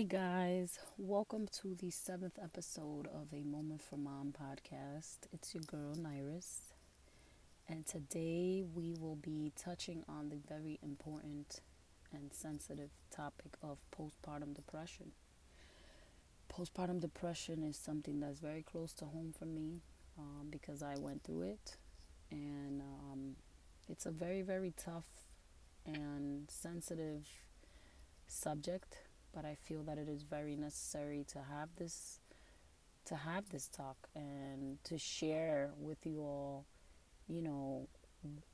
Hey guys, welcome to the seventh episode of a Moment for Mom podcast. It's your girl Nairis, and today we will be touching on the very important and sensitive topic of postpartum depression. Postpartum depression is something that's very close to home for me um, because I went through it, and um, it's a very, very tough and sensitive subject but I feel that it is very necessary to have this to have this talk and to share with you all, you know,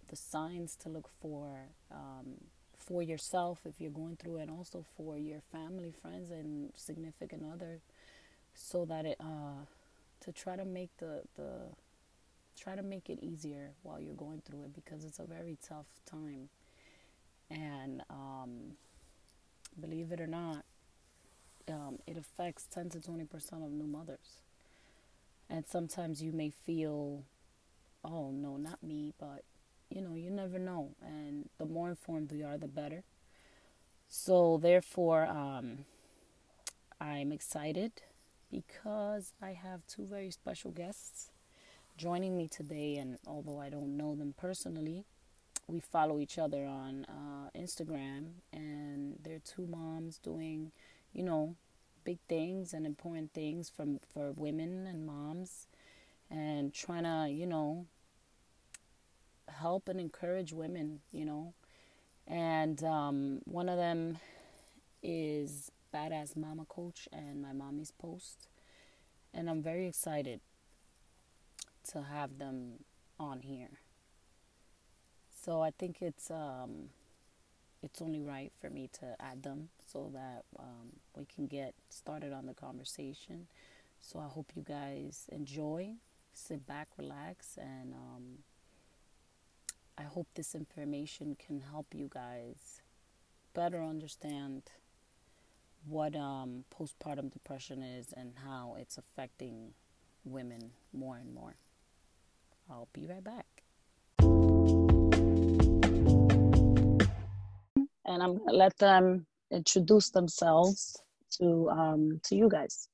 the signs to look for um, for yourself if you're going through and also for your family, friends, and significant other, so that it uh, to try to make the the try to make it easier while you're going through it because it's a very tough time, and um, believe it or not, um, it affects 10 to 20 percent of new mothers. And sometimes you may feel, oh no, not me, but you know, you never know. And the more informed we are, the better. So, therefore, um, I'm excited because I have two very special guests joining me today. And although I don't know them personally, we follow each other on uh, Instagram, and they're two moms doing, you know, big things and important things from for women and moms, and trying to, you know, help and encourage women, you know. And um, one of them is Badass Mama Coach and my mommy's post. And I'm very excited to have them on here. So I think it's um, it's only right for me to add them so that um, we can get started on the conversation. So I hope you guys enjoy, sit back, relax, and um, I hope this information can help you guys better understand what um, postpartum depression is and how it's affecting women more and more. I'll be right back. and I'm gonna let them introduce themselves to um, to you guys.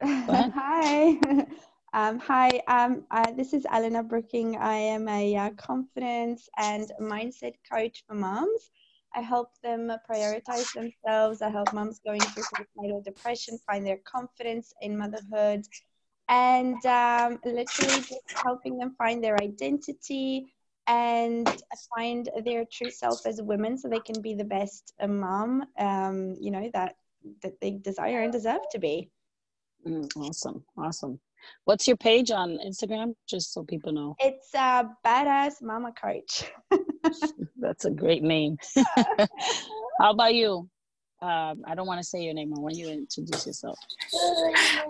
hi. Um, hi, um, uh, this is Elena Brooking. I am a uh, confidence and mindset coach for moms. I help them prioritize themselves. I help moms going through postnatal depression find their confidence in motherhood and um, literally just helping them find their identity, and find their true self as women so they can be the best mom um, you know that that they desire and deserve to be. Mm, awesome awesome. What's your page on instagram just so people know? It's uh badass mama coach. That's a great name. How about you um, I don't want to say your name. I want you to introduce yourself.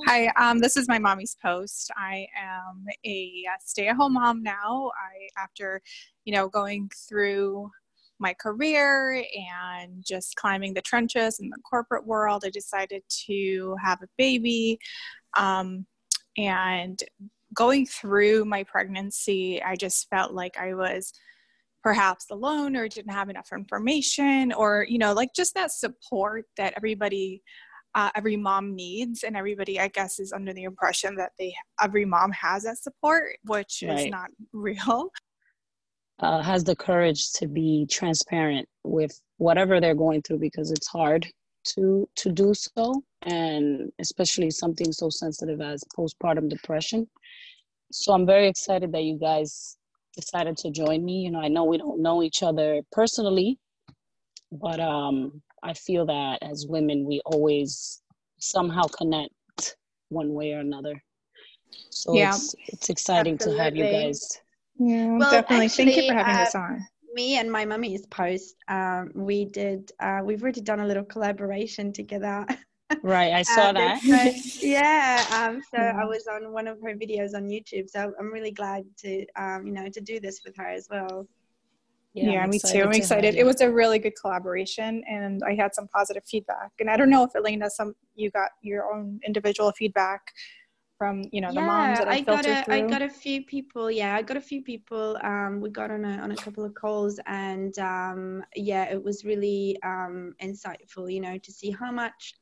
Hi, um, this is my mommy's post. I am a stay-at-home mom now. I, after, you know, going through my career and just climbing the trenches in the corporate world, I decided to have a baby. Um, and going through my pregnancy, I just felt like I was perhaps alone or didn't have enough information or you know like just that support that everybody uh, every mom needs and everybody i guess is under the impression that they every mom has that support which right. is not real uh, has the courage to be transparent with whatever they're going through because it's hard to to do so and especially something so sensitive as postpartum depression so i'm very excited that you guys decided to join me. You know, I know we don't know each other personally, but um, I feel that as women, we always somehow connect one way or another. So yeah. it's, it's exciting Absolutely. to have you guys. Yeah, well, definitely. Actually, Thank you for having uh, us on. Me and my mummy's post, um, we did, uh, we've already done a little collaboration together. Right, I saw um, that. yeah, um, so I mm. was on one of her videos on YouTube. So I'm really glad to, um, you know, to do this with her as well. Yeah, yeah me too. I'm excited. It was a really good collaboration, and I had some positive feedback. And I don't know if Elena, some you got your own individual feedback from you know the yeah, moms that I, I got a, through? I got a few people. Yeah, I got a few people. Um, we got on a on a couple of calls, and um, yeah, it was really um, insightful. You know, to see how much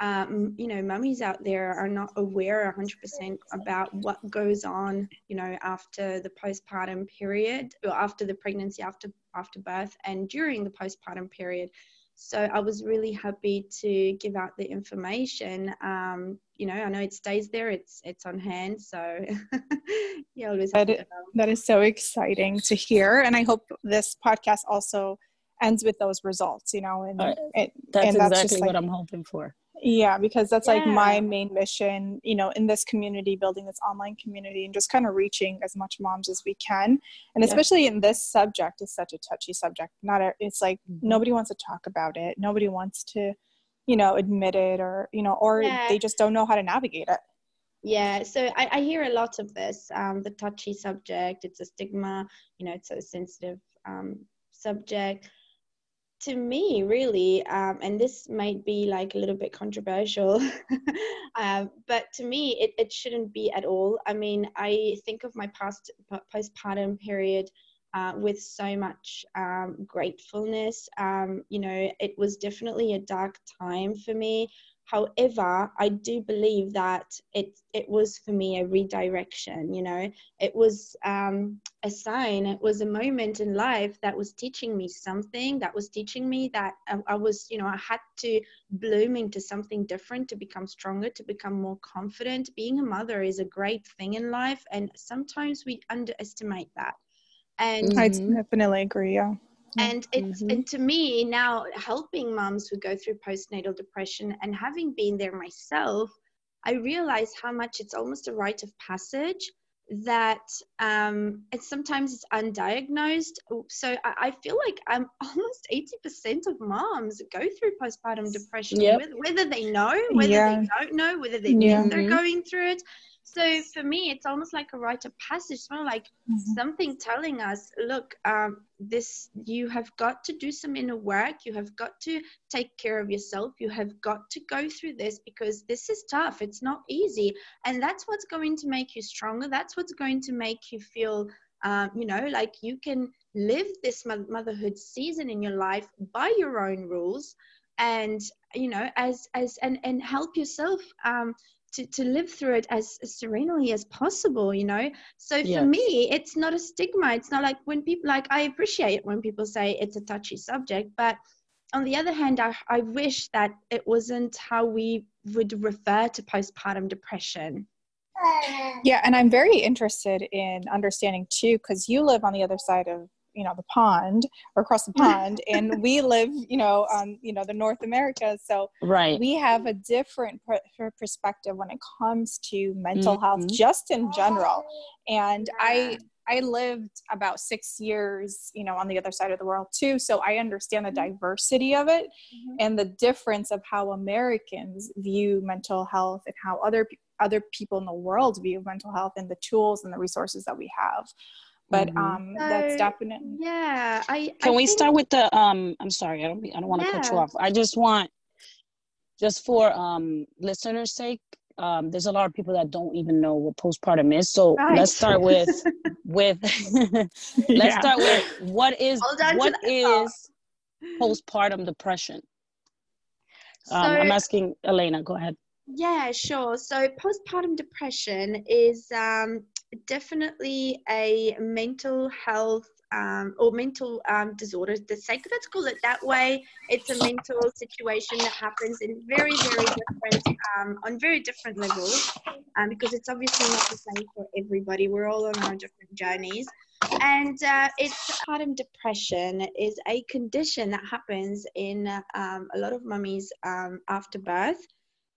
um, you know, mummies out there are not aware 100% about what goes on, you know, after the postpartum period or after the pregnancy, after after birth, and during the postpartum period. So I was really happy to give out the information. Um, you know, I know it stays there; it's it's on hand. So yeah, always. That, that is so exciting to hear, and I hope this podcast also ends with those results. You know, and, Uh, and That's and exactly just what I'm hoping for. Yeah because that's like my main mission you know in this community building this online community and just kind of reaching as much moms as we can and Yeah. especially in this subject is such a touchy subject not a, it's like Mhm. nobody wants to talk about it nobody wants to you know admit it or you know or Yeah. they just don't know how to navigate it Yeah, so I, I hear a lot of this. Um, the touchy subject, it's a stigma, you know, it's a sensitive um, subject. To me, really, um, and this might be like a little bit controversial, um, but to me, it, it shouldn't be at all. I mean, I think of my past postpartum period uh, with so much um, gratefulness. Um, you know, it was definitely a dark time for me. However, I do believe that it it was for me a redirection. You know, it was um, a sign. It was a moment in life that was teaching me something. That was teaching me that I, I was, you know, I had to bloom into something different to become stronger, to become more confident. Being a mother is a great thing in life, and sometimes we underestimate that. And i Mhm. definitely agree yeah and it's Mhm. and to me now helping moms who go through postnatal depression and having been there myself i realize how much it's almost a rite of passage that um and sometimes it's undiagnosed so I, I feel like i'm almost 80% of moms go through postpartum depression Yep. whether, whether they know whether Yeah. they don't know whether they Yeah. think they're Mhm. going through it so for me it's almost like a rite of passage like Mhm. something telling us look um, this you have got to do some inner work. You have got to take care of yourself. You have got to go through this because this is tough. It's not easy. And that's what's going to make you stronger. That's what's going to make you feel um, you know like you can live this motherhood season in your life by your own rules and you know as as and and help yourself um, to, to live through it as serenely as possible you know? So for Yes. me it's not a stigma. It's not like when people like i appreciate when people say it's a touchy subject but on the other hand i, I wish that it wasn't how we would refer to postpartum depression. Yeah, and I'm very interested in understanding too, because you live on the other side of you know the pond or across the pond, and we live you know on you know the North America, so Right. we have a different pr- perspective when it comes to mental health, Mhm. just in general. And I Yeah. I lived about six years, you know, on the other side of the world too, so I understand the diversity of it Mhm. and the difference of how Americans view mental health and how other other people in the world view mental health and the tools and the resources that we have. But Mhm. um, that's definitely yeah i Can I we think- start with the um I'm sorry, I don't I don't want to cut you off. I just want just for um listeners' sake, um there's a lot of people that don't even know what postpartum is. So Right. let's start with with let's Yeah. start with what is what is on to what that thought. is postpartum depression? so Um, I'm asking Elena, go ahead. Yeah, sure. So postpartum depression is um, definitely a mental health um, or mental um, disorder. The let's call it that way. It's a mental situation that happens in very, very different, um, on very different levels, um, because it's obviously not the same for everybody. We're all on our different journeys. And uh, it's postpartum depression is a condition that happens in um, a lot of mummies um, after birth.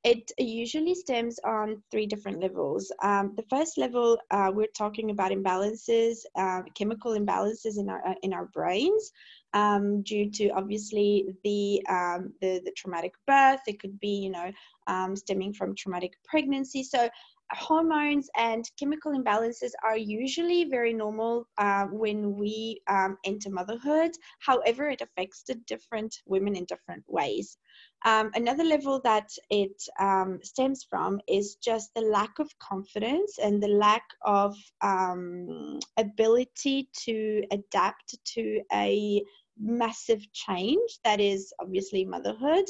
It usually stems on three different levels. Um, the first level, uh, we're talking about imbalances, uh, chemical imbalances in our uh, in our brains, um, due to obviously the, um, the the traumatic birth. It could be, you know, um, stemming from traumatic pregnancy. So hormones and chemical imbalances are usually very normal uh, when we um, enter motherhood. However, it affects the different women in different ways. Um, another level that it um, stems from is just the lack of confidence and the lack of um, ability to adapt to a massive change that is obviously motherhood.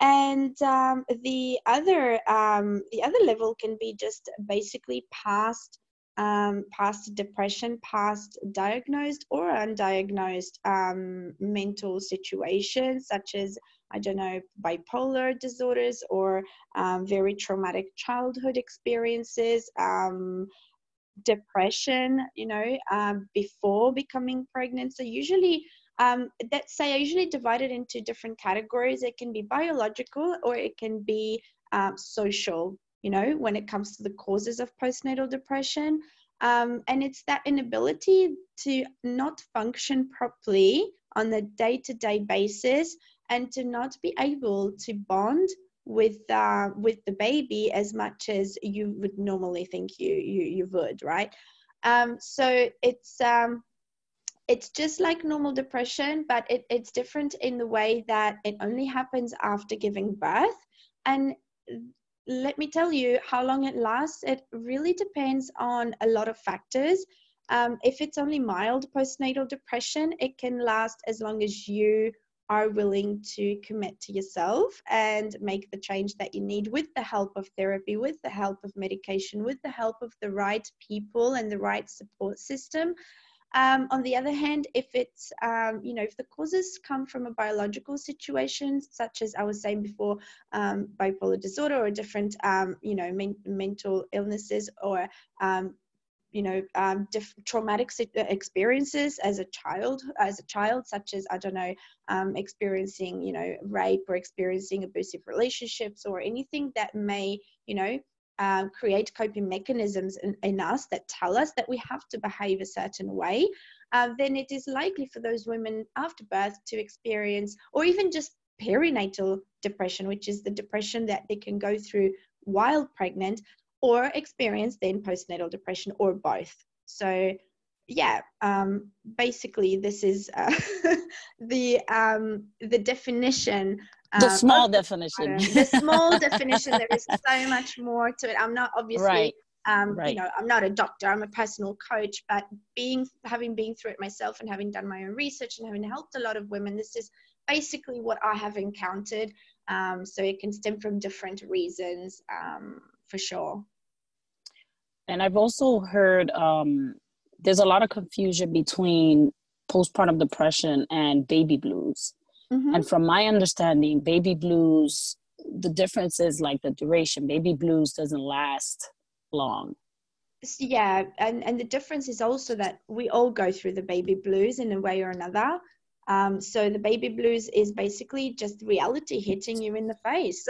And um, the other um, the other level can be just basically past um, past depression, past diagnosed or undiagnosed um, mental situations, such as, I don't know, bipolar disorders or um, very traumatic childhood experiences, um, depression, you know, um, before becoming pregnant. So, usually, um, that say I usually divide it into different categories. It can be biological or it can be um, social you know, when it comes to the causes of postnatal depression. Um, and it's that inability to not function properly on a day to day basis and to not be able to bond with uh, with the baby as much as you would normally think you you, you would right um, so it's um, it's just like normal depression but it, it's different in the way that it only happens after giving birth and let me tell you how long it lasts. It really depends on a lot of factors. Um, if it's only mild postnatal depression, it can last as long as you are willing to commit to yourself and make the change that you need with the help of therapy, with the help of medication, with the help of the right people and the right support system. Um, on the other hand, if it's, um, you know, if the causes come from a biological situation, such as I was saying before, um, bipolar disorder or different, um, you know, men- mental illnesses or, um, you know, um, diff- traumatic uh, experiences as a child, as a child, such as I don't know, experiencing, you know, rape or experiencing abusive relationships or anything that may, you know, um, create coping mechanisms in, in, us that tell us that we have to behave a certain way, uh, then it is likely for those women after birth to experience, or even just perinatal depression, which is the depression that they can go through while pregnant, or experience then postnatal depression, or both. So, yeah, um, basically, this is uh, the um, the definition the um, small definition the small definition there is so much more to it i'm not obviously right. Um, right. you know i'm not a doctor i'm a personal coach but being having been through it myself and having done my own research and having helped a lot of women this is basically what i have encountered um, so it can stem from different reasons um, for sure and i've also heard um, there's a lot of confusion between postpartum depression and baby blues Mm-hmm. And from my understanding, baby blues, the difference is like the duration. Baby blues doesn't last long. Yeah, and, and the difference is also that we all go through the baby blues in a way or another. Um, so the baby blues is basically just reality hitting you in the face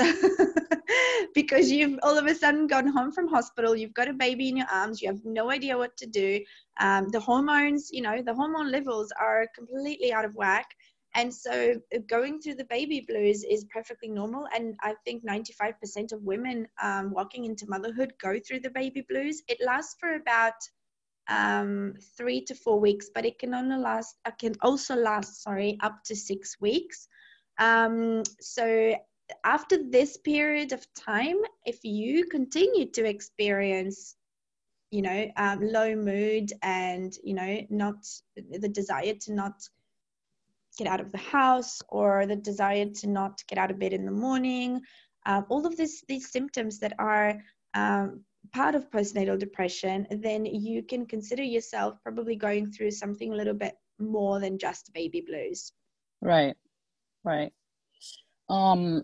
because you've all of a sudden gone home from hospital, you've got a baby in your arms, you have no idea what to do. Um, the hormones, you know, the hormone levels are completely out of whack. And so uh, going through the baby blues is perfectly normal. And I think 95% of women um, walking into motherhood go through the baby blues. It lasts for about um, three to four weeks, but it can only last, it can also last, sorry, up to six weeks. Um, so after this period of time, if you continue to experience you know um, low mood and you know not the desire to not get out of the house or the desire to not get out of bed in the morning. Uh, all of this, these symptoms that are um, part of postnatal depression, then you can consider yourself probably going through something a little bit more than just baby blues. Right, right. Um,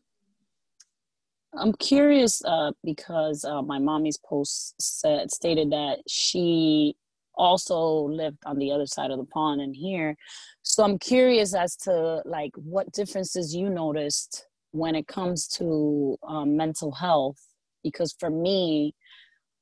I'm curious uh, because uh, my mommy's post said stated that she also lived on the other side of the pond and here so i'm curious as to like what differences you noticed when it comes to um, mental health because for me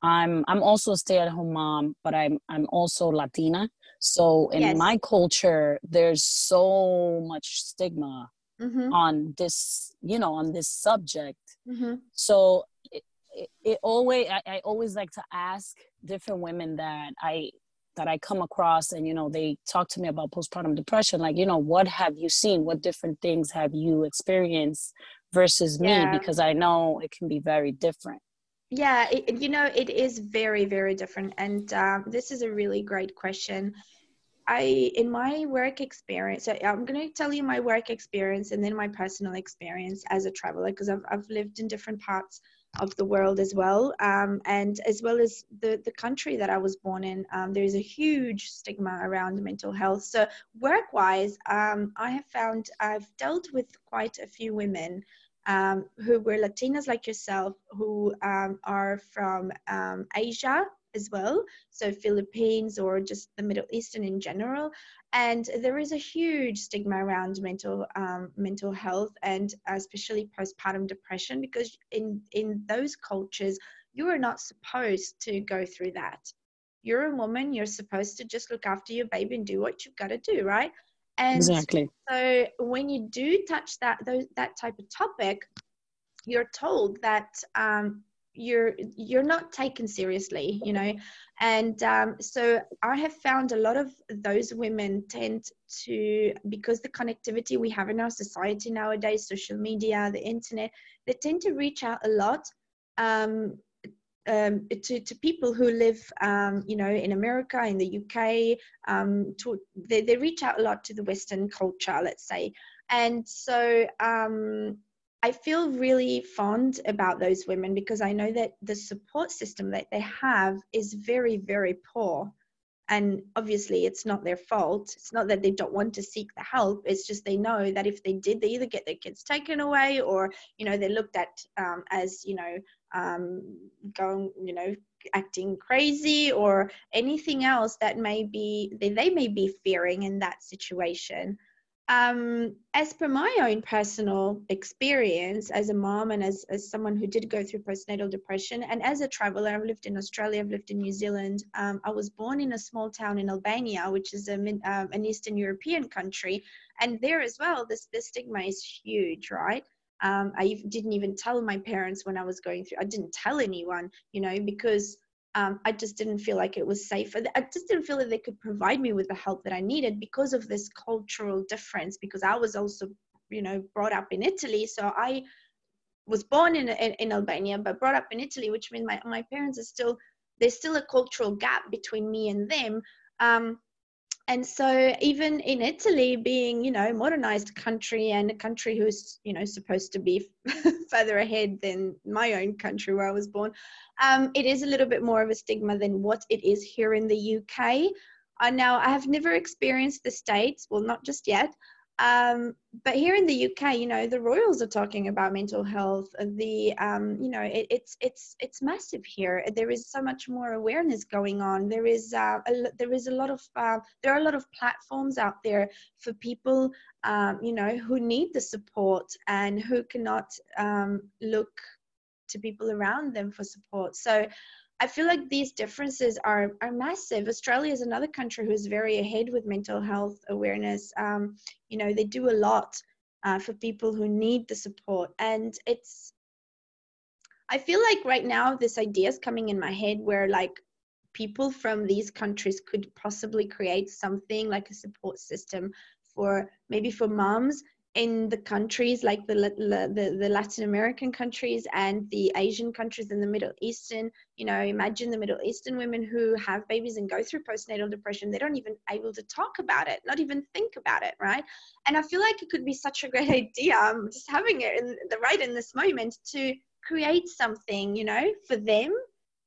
i'm i'm also a stay-at-home mom but i'm i'm also latina so in yes. my culture there's so much stigma mm-hmm. on this you know on this subject mm-hmm. so it, it, it always I, I always like to ask different women that i that I come across and you know they talk to me about postpartum depression like you know what have you seen what different things have you experienced versus Yeah. me because I know it can be very different. Yeah, it, you know, it is very, very different. And um, this is a really great question. I, in my work experience, so I'm going to tell you my work experience and then my personal experience as a traveler because I've, I've lived in different parts of the world as well. Um, and as well as the, the country that I was born in, um, there is a huge stigma around mental health. So, work wise, um, I have found I've dealt with quite a few women um, who were Latinas like yourself, who um, are from um, Asia as well, so Philippines or just the Middle Eastern in general. And there is a huge stigma around mental um, mental health and especially postpartum depression because in in those cultures you are not supposed to go through that. You're a woman. You're supposed to just look after your baby and do what you've got to do, right? And exactly. so when you do touch that those, that type of topic, you're told that um, you're you're not taken seriously, you know. And um, so I have found a lot of those women tend to because the connectivity we have in our society nowadays, social media, the internet, they tend to reach out a lot. Um, um, to, to people who live, um, you know, in America, in the UK, um, to, they, they reach out a lot to the Western culture, let's say. And so um, I feel really fond about those women because I know that the support system that they have is very, very poor. And obviously, it's not their fault. It's not that they don't want to seek the help. It's just they know that if they did, they either get their kids taken away or, you know, they're looked at um, as, you know, um, going, you know, acting crazy or anything else that may be they, they may be fearing in that situation. Um, as per my own personal experience as a mom and as, as someone who did go through postnatal depression and as a traveler, I've lived in Australia, I've lived in New Zealand. Um, I was born in a small town in Albania, which is a, um, an Eastern European country. And there as well, this, this stigma is huge, right? Um, I didn't even tell my parents when I was going through. I didn't tell anyone, you know, because um, I just didn't feel like it was safe. I just didn't feel that they could provide me with the help that I needed because of this cultural difference. Because I was also, you know, brought up in Italy, so I was born in in, in Albania, but brought up in Italy, which means my my parents are still there's still a cultural gap between me and them. Um, and so even in italy being you know a modernized country and a country who's you know supposed to be further ahead than my own country where i was born um, it is a little bit more of a stigma than what it is here in the uk i now i have never experienced the states well not just yet um, but here in the UK, you know, the royals are talking about mental health. The, um, you know, it, it's it's it's massive here. There is so much more awareness going on. There is uh, a, there is a lot of uh, there are a lot of platforms out there for people, um, you know, who need the support and who cannot um, look to people around them for support. So I feel like these differences are, are massive. Australia is another country who's very ahead with mental health awareness. Um, you know, they do a lot uh, for people who need the support. And it's, I feel like right now this idea is coming in my head where like people from these countries could possibly create something like a support system for maybe for moms in the countries like the, the the Latin American countries and the Asian countries and the Middle Eastern, you know, imagine the Middle Eastern women who have babies and go through postnatal depression. They don't even able to talk about it, not even think about it, right? And I feel like it could be such a great idea, um, just having it in the right in this moment to create something, you know, for them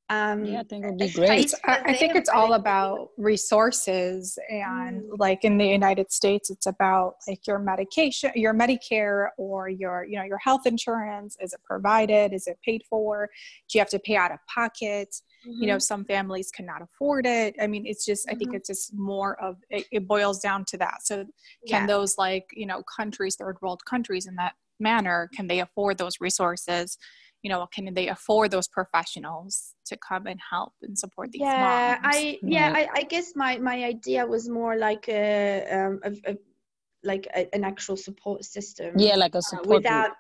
um, yeah, I think it would be great. I, I think it's all about resources, and mm. like in the United States, it's about like your medication, your Medicare, or your you know your health insurance. Is it provided? Is it paid for? Do you have to pay out of pocket? Mm-hmm. You know, mm-hmm. some families cannot afford it. I mean, it's just mm-hmm. I think mm-hmm. it's just more of it, it, boils down to that. So, can yeah. those like you know countries, third world countries, in that manner, can they afford those resources? You know can they afford those professionals to come and help and support these yeah moms? i yeah I, I, guess my my idea was more like a, um, a, a like a, an actual support system yeah like a uh, support uh, without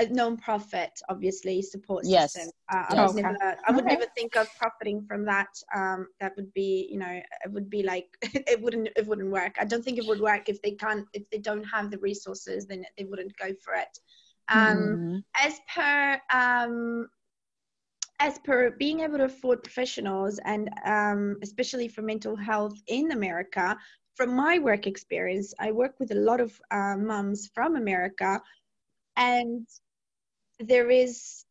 a non-profit obviously support yes. system uh, I, would okay. never, I would okay. never think of profiting from that um, that would be you know it would be like it wouldn't it wouldn't work i don't think it would work if they can't if they don't have the resources then they wouldn't go for it Um, mm-hmm. As per um, as per being able to afford professionals and um, especially for mental health in America, from my work experience, I work with a lot of uh, mums from America, and there is,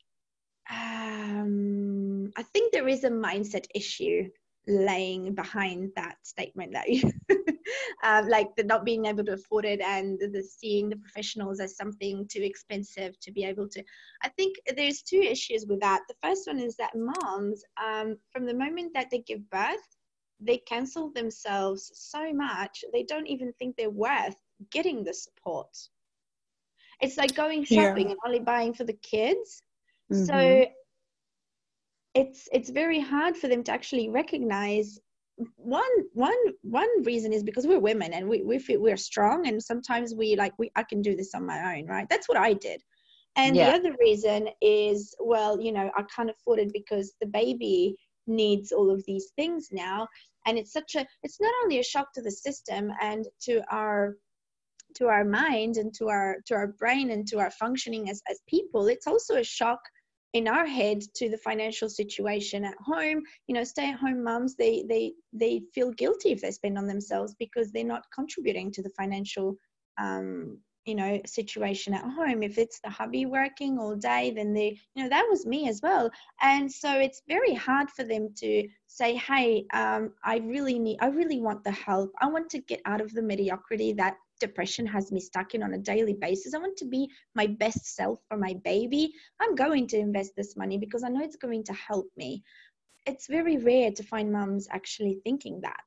um, I think there is a mindset issue laying behind that statement that you um, like the not being able to afford it and the seeing the professionals as something too expensive to be able to i think there's two issues with that the first one is that moms um, from the moment that they give birth they cancel themselves so much they don't even think they're worth getting the support it's like going shopping yeah. and only buying for the kids mm-hmm. so it's it's very hard for them to actually recognize. One one one reason is because we're women and we, we feel we're strong and sometimes we like we i can do this on my own right? That's what i did. And yeah. the other reason is well you know i can't afford it because the baby needs all of these things now. And it's such a it's not only a shock to the system and to our to our mind and to our to our brain and to our functioning as as people it's also a shock in our head to the financial situation at home. You know stay at home moms they they they feel guilty if they spend on themselves because they're not contributing to the financial um, you know situation at home. If it's the hubby working all day then they you know that was me as well. And so it's very hard for them to say hey um, i really need i really want the help. I want to get out of the mediocrity that depression has me stuck in on a daily basis. I want to be my best self for my baby. I'm going to invest this money because I know it's going to help me. It's very rare to find moms actually thinking that.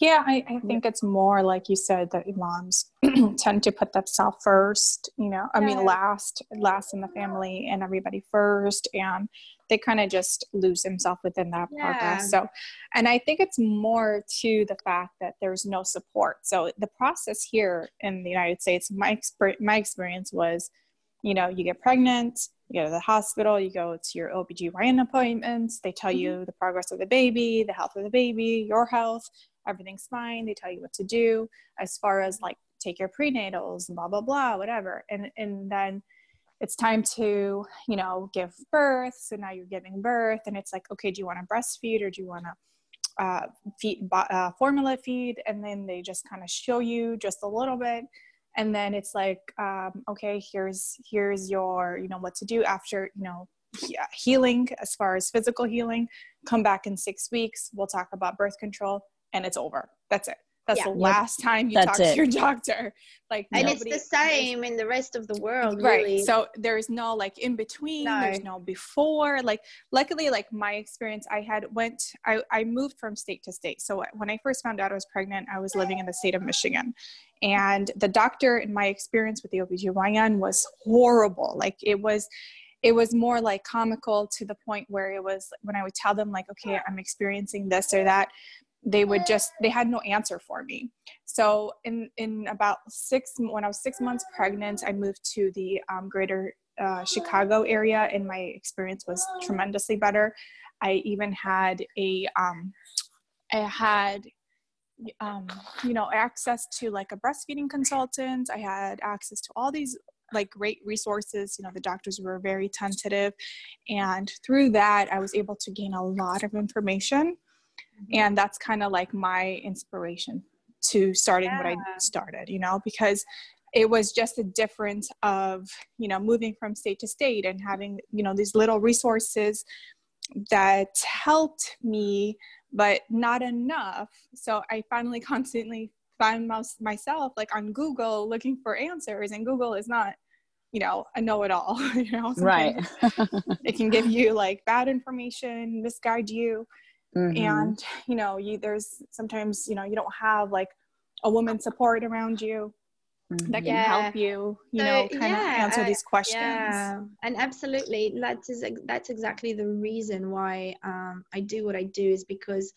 Yeah, I, I think it's more like you said that moms tend to put themselves first, you know, I mean last last in the family and everybody first and they kind of just lose themselves within that yeah. progress. So and I think it's more to the fact that there's no support. So the process here in the United States, my exper- my experience was, you know, you get pregnant, you go to the hospital, you go to your OBGYN appointments, they tell mm-hmm. you the progress of the baby, the health of the baby, your health, everything's fine. They tell you what to do as far as like take your prenatals, and blah, blah, blah, whatever. And, and then it's time to, you know, give birth. So now you're giving birth and it's like, okay, do you want to breastfeed or do you want to uh, feed, uh, formula feed? And then they just kind of show you just a little bit. And then it's like, um, okay, here's, here's your, you know, what to do after, you know, healing as far as physical healing come back in six weeks we'll talk about birth control and it's over. That's it. That's yeah. the last time you That's talk it. to your doctor. Like, and nobody, it's the same in the rest of the world, right? Really. So there's no like in between. No. There's no before. Like, luckily, like my experience, I had went. I I moved from state to state. So when I first found out I was pregnant, I was living in the state of Michigan, and the doctor, in my experience with the OBGYN, was horrible. Like it was it was more like comical to the point where it was when I would tell them like, okay, I'm experiencing this or that, they would just they had no answer for me. So in in about six when i was six months pregnant i moved to the um, greater uh, chicago area and my experience was tremendously better. I even had a um, i had um, you know access to like a breastfeeding consultant. I had access to all these like great resources. You know the doctors were very tentative. And through that i was able to gain a lot of information. Mm-hmm. And that's kind of like my inspiration to starting yeah. what I started, you know, because it was just a difference of, you know, moving from state to state and having, you know, these little resources that helped me, but not enough. So I finally constantly find myself like on Google looking for answers, and Google is not you know a know-it-all you know right it can give you like bad information misguide you Mm-hmm. And, you know, you, there's sometimes, you know, you don't have like a woman support around you mm-hmm. that can yeah. help you, you so, know, kind yeah, of answer these questions. Yeah, and absolutely. That's, that's exactly the reason why um, I do what I do is because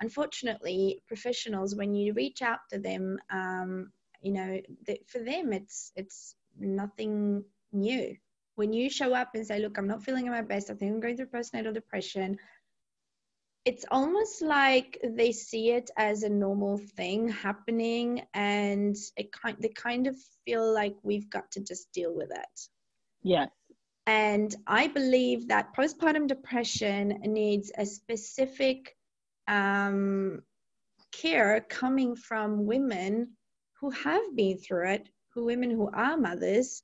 unfortunately professionals, when you reach out to them, um, you know, the, for them, it's, it's nothing new. When you show up and say, look, I'm not feeling at my best. I think I'm going through postnatal depression it's almost like they see it as a normal thing happening and it kind they kind of feel like we've got to just deal with it. Yeah. And i believe that postpartum depression needs a specific um, care coming from women who have been through it who women who are mothers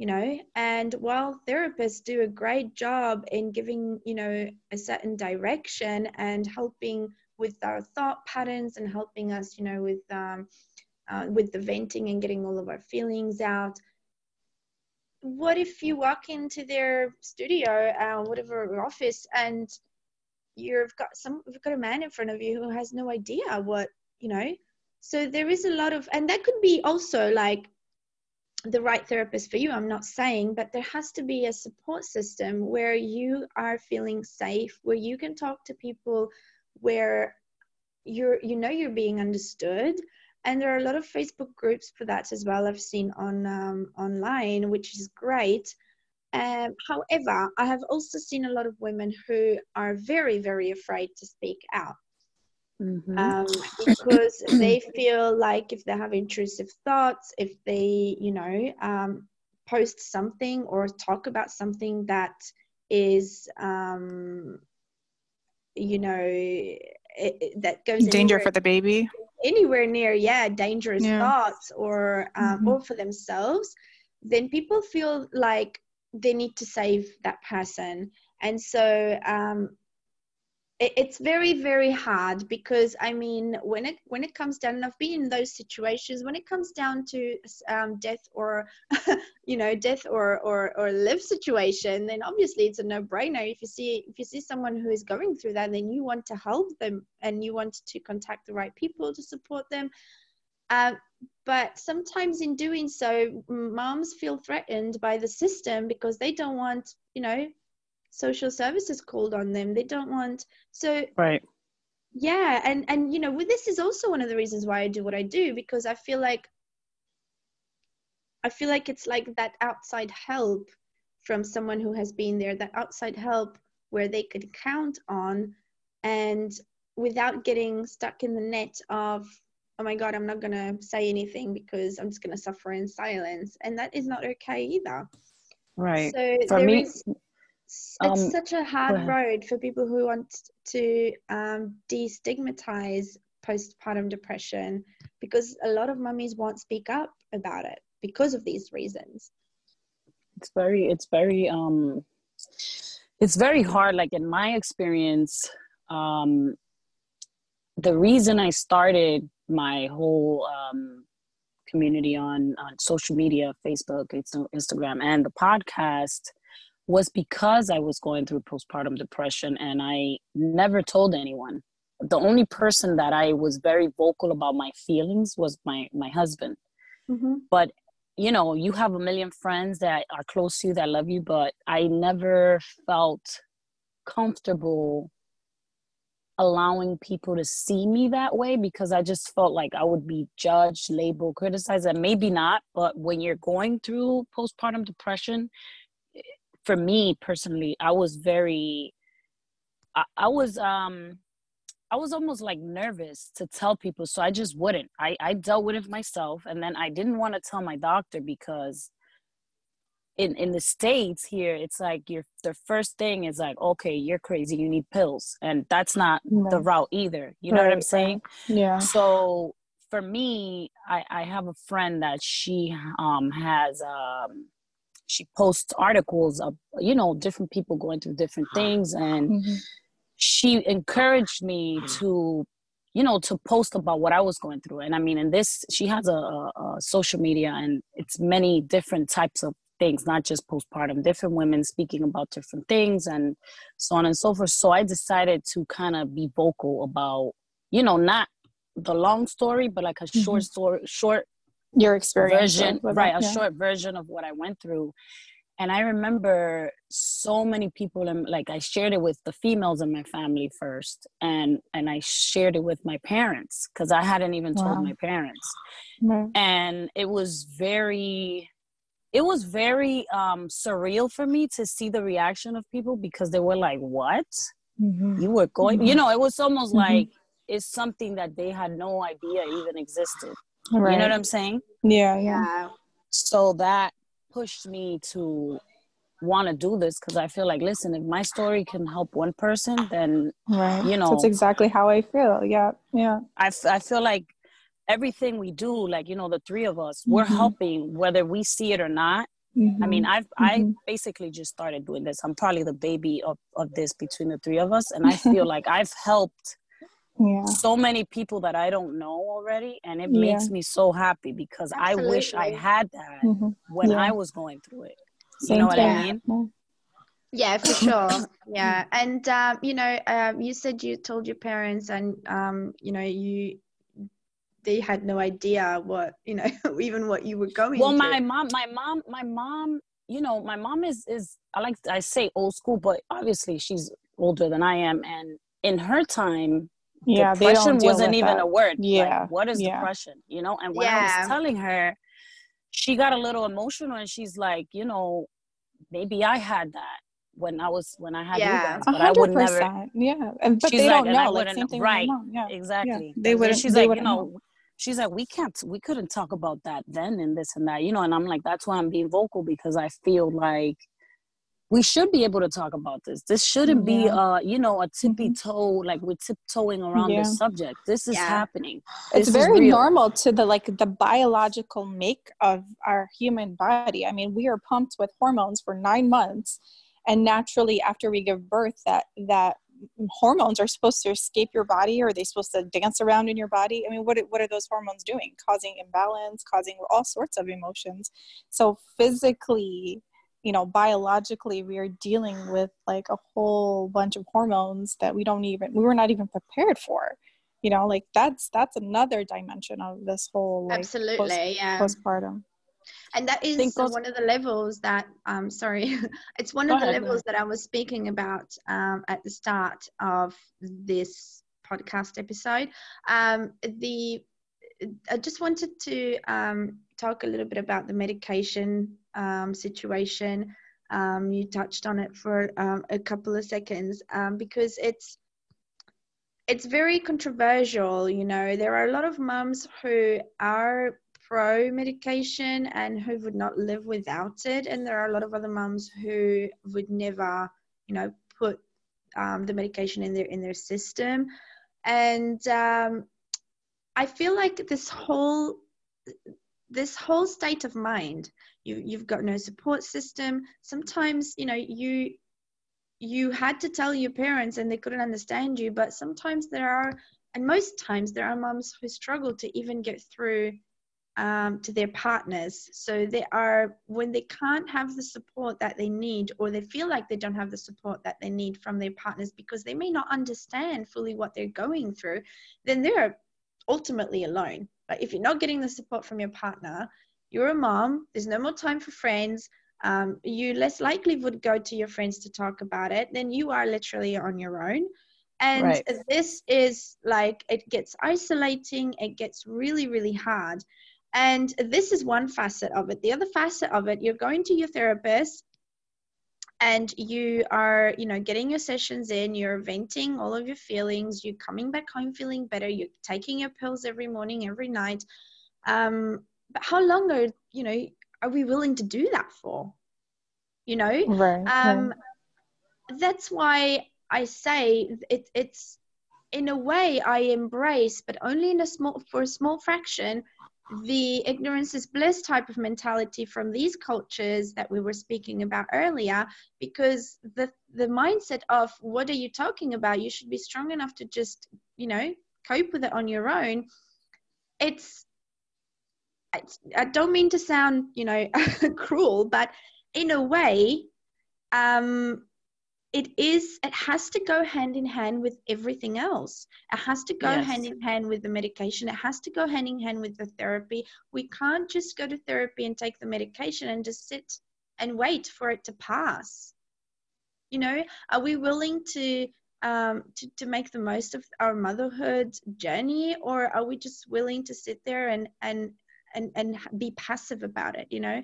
you know and while therapists do a great job in giving you know a certain direction and helping with our thought patterns and helping us you know with um, uh, with the venting and getting all of our feelings out what if you walk into their studio uh, whatever office and you've got some you've got a man in front of you who has no idea what you know? So there is a lot of and that could be also like the right therapist for you i'm not saying but there has to be a support system where you are feeling safe where you can talk to people where you're you know you're being understood. And there are a lot of facebook groups for that as well i've seen on um, online which is great. Um, however i have also seen a lot of women who are very very afraid to speak out Mm-hmm. Um, because they feel like if they have intrusive thoughts, if they, you know, um, post something or talk about something that is, um, you know, it, it, that goes danger for the baby anywhere near, yeah, dangerous yeah. thoughts or um, mm-hmm. or for themselves, then people feel like they need to save that person, and so um, it's very very hard because i mean when it when it comes down and i've been in those situations when it comes down to um, death or you know death or, or or live situation then obviously it's a no-brainer. If you see if you see someone who is going through that then you want to help them and you want to contact the right people to support them. Uh, but sometimes in doing so moms feel threatened by the system because they don't want you know social services called on them. They don't want so right. Yeah and and you know this is also one of the reasons why i do what i do because i feel like i feel like it's like that outside help from someone who has been there that outside help where they could count on and without getting stuck in the net of oh my god i'm not going to say anything because i'm just going to suffer in silence. And that is not okay either. Right. So for me is, it's um, such a hard road for people who want to um, destigmatize postpartum depression because a lot of mummies won't speak up about it because of these reasons. It's very it's very um it's very hard. Like in my experience um the reason i started my whole um community on on social media facebook instagram and the podcast was because I was going through postpartum depression and I never told anyone. The only person that I was very vocal about my feelings was my my husband. Mm-hmm. But you know, you have a million friends that are close to you that love you, but I never felt comfortable allowing people to see me that way because I just felt like I would be judged, labeled, criticized, and maybe not. But when you're going through postpartum depression, for me personally, I was very, I, I was, um, I was almost like nervous to tell people, so I just wouldn't. I, I dealt with it myself, and then I didn't want to tell my doctor because in in the states here, it's like your the first thing is like, okay, you're crazy, you need pills, and that's not the route either. You know right, what I'm saying? Right. Yeah. So for me, I I have a friend that she um has um she posts articles of you know different people going through different things and mm-hmm. she encouraged me to you know to post about what i was going through and i mean and this she has a, a, a social media and it's many different types of things not just postpartum different women speaking about different things and so on and so forth so i decided to kind of be vocal about you know not the long story but like a mm-hmm. short story short your experience version right a yeah. short version of what i went through and i remember so many people and like i shared it with the females in my family first and and i shared it with my parents because i hadn't even wow. told my parents mm-hmm. and it was very it was very um surreal for me to see the reaction of people because they were like what mm-hmm. you were going mm-hmm. you know it was almost mm-hmm. like it's something that they had no idea even existed right. you know what i'm saying yeah yeah so that pushed me to want to do this because I feel like, listen, if my story can help one person, then right. you know, that's exactly how I feel. Yeah, yeah. I, f- I feel like everything we do, like you know, the three of us, mm-hmm. we're helping whether we see it or not. Mm-hmm. I mean, I've mm-hmm. I basically just started doing this. I'm probably the baby of of this between the three of us, and I feel like I've helped. Yeah. so many people that I don't know already, and it yeah. makes me so happy because Absolutely. I wish I had that mm-hmm. when yeah. I was going through it. Same you know what I mean? Yeah, for sure. yeah, and um, you know, um, you said you told your parents, and um, you know, you they had no idea what you know, even what you were going. Well, my mom, my mom, my mom, you know, my mom is is I like I say old school, but obviously she's older than I am, and in her time, yeah, depression wasn't even that. a word. Yeah, like, what is yeah. depression? You know, and when yeah. I was telling her she got a little emotional and she's like, you know, maybe I had that when I was when I had yeah. you guys, but 100%. I would never. Yeah, and but she's they like, don't know. Like, same thing right? Yeah. Exactly. Yeah. They would. She's they like, you know, know, she's like, we can't, we couldn't talk about that then and this and that, you know. And I'm like, that's why I'm being vocal because I feel like we should be able to talk about this. This shouldn't yeah. be, uh, you know, a tippy mm-hmm. toe, like we're tiptoeing around yeah. the subject. This is yeah. happening. This it's very normal to the like the biological make of our human body. I mean, we are pumped with hormones for nine months, and naturally, after we give birth, that that hormones are supposed to escape your body, or are they supposed to dance around in your body? I mean, what what are those hormones doing? Causing imbalance, causing all sorts of emotions. So physically you know biologically we are dealing with like a whole bunch of hormones that we don't even we were not even prepared for you know like that's that's another dimension of this whole like, absolutely post, yeah. postpartum. And that is one of the levels that um sorry it's one Go of the ahead, levels that i was speaking about um at the start of this podcast episode. Um the i just wanted to um talk a little bit about the medication um, situation. Um, you touched on it for um, a couple of seconds um, because it's it's very controversial. You know, there are a lot of mums who are pro medication and who would not live without it, and there are a lot of other mums who would never, you know, put um, the medication in their in their system. And um, I feel like this whole this whole state of mind you you've got no support system. Sometimes you know you you had to tell your parents and they couldn't understand you but sometimes there are and most times there are moms who struggle to even get through um, to their partners. So they are when they can't have the support that they need or they feel like they don't have the support that they need from their partners because they may not understand fully what they're going through then they're ultimately alone like if you're not getting the support from your partner you're a mom, there's no more time for friends. Um, you less likely would go to your friends to talk about it, then you are literally on your own. And right. this is like, it gets isolating, it gets really, really hard. And this is one facet of it. The other facet of it, you're going to your therapist and you are, you know, getting your sessions in, you're venting all of your feelings, you're coming back home feeling better, you're taking your pills every morning, every night. Um, but how long are you know are we willing to do that for you know right, um right. that's why i say it, it's in a way i embrace but only in a small for a small fraction the ignorance is bliss type of mentality from these cultures that we were speaking about earlier because the the mindset of what are you talking about? You should be strong enough to just you know cope with it on your own. It's I, I don't mean to sound, you know, cruel, but in a way, um, it is it has to go hand in hand with everything else. It has to go yes. hand in hand with the medication. It has to go hand in hand with the therapy. We can't just go to therapy and take the medication and just sit and wait for it to pass. You know are we willing to um, to, to make the most of our motherhood journey or are we just willing to sit there and and and and be passive about it you know?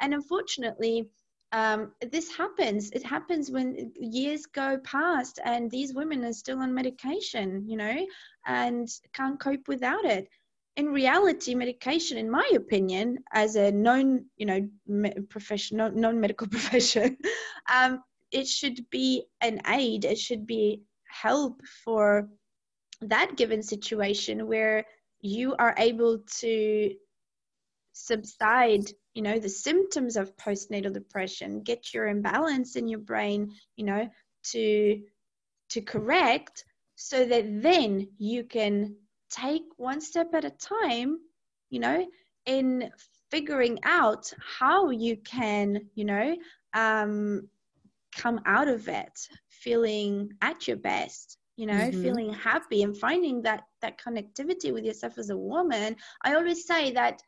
And unfortunately um, this happens. It happens when years go past and these women are still on medication, you know, and can't cope without it. In reality, medication, in my opinion, as a known, you know, professional, non-medical profession, um, it should be an aid. It should be help for that given situation where you are able to subside you know the symptoms of postnatal depression get your imbalance in your brain you know to to correct so that then you can take one step at a time you know in figuring out how you can you know um, come out of it feeling at your best you know mm-hmm. feeling happy and finding that that connectivity with yourself as a woman i always say that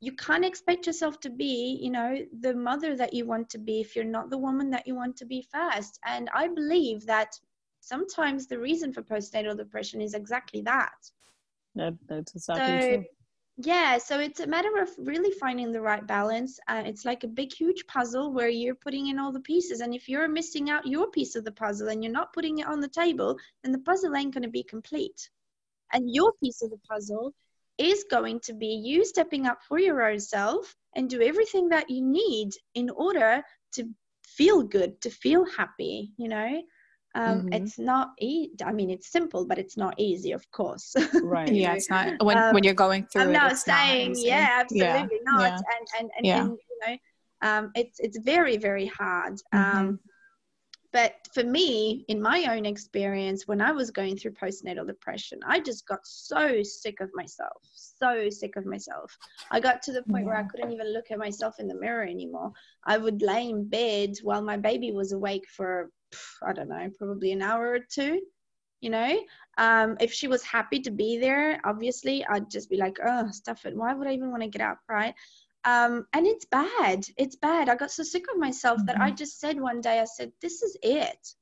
you can't expect yourself to be you know the mother that you want to be if you're not the woman that you want to be first. And i believe that sometimes the reason for postnatal depression is exactly that. That that's exactly so, true. yeah so it's a matter of really finding the right balance. Uh, it's like a big huge puzzle where you're putting in all the pieces. And if you're missing out your piece of the puzzle and you're not putting it on the table then the puzzle ain't going to be complete. And your piece of the puzzle is going to be you stepping up for your own self and do everything that you need in order to feel good, to feel happy, you know. Um, mm-hmm. It's not easy. I mean, it's simple, but it's not easy, of course. Right. yeah, it's not when um, when you're going through. I'm it, not saying, not yeah, absolutely yeah. not. Yeah. And and and, yeah. and, you know, um, it's it's very very hard. Mm-hmm. But for me, in my own experience, when I was going through postnatal depression, I just got so sick of myself, so sick of myself. I got to the point yeah. where I couldn't even look at myself in the mirror anymore. I would lay in bed while my baby was awake for, I don't know, probably an hour or two. You know, um, if she was happy to be there, obviously, I'd just be like, oh, stuff it. Why would I even want to get up, right? Um, and it's bad. It's bad. I got so sick of myself mm-hmm. that I mm-hmm. just said one day, I said, this is it.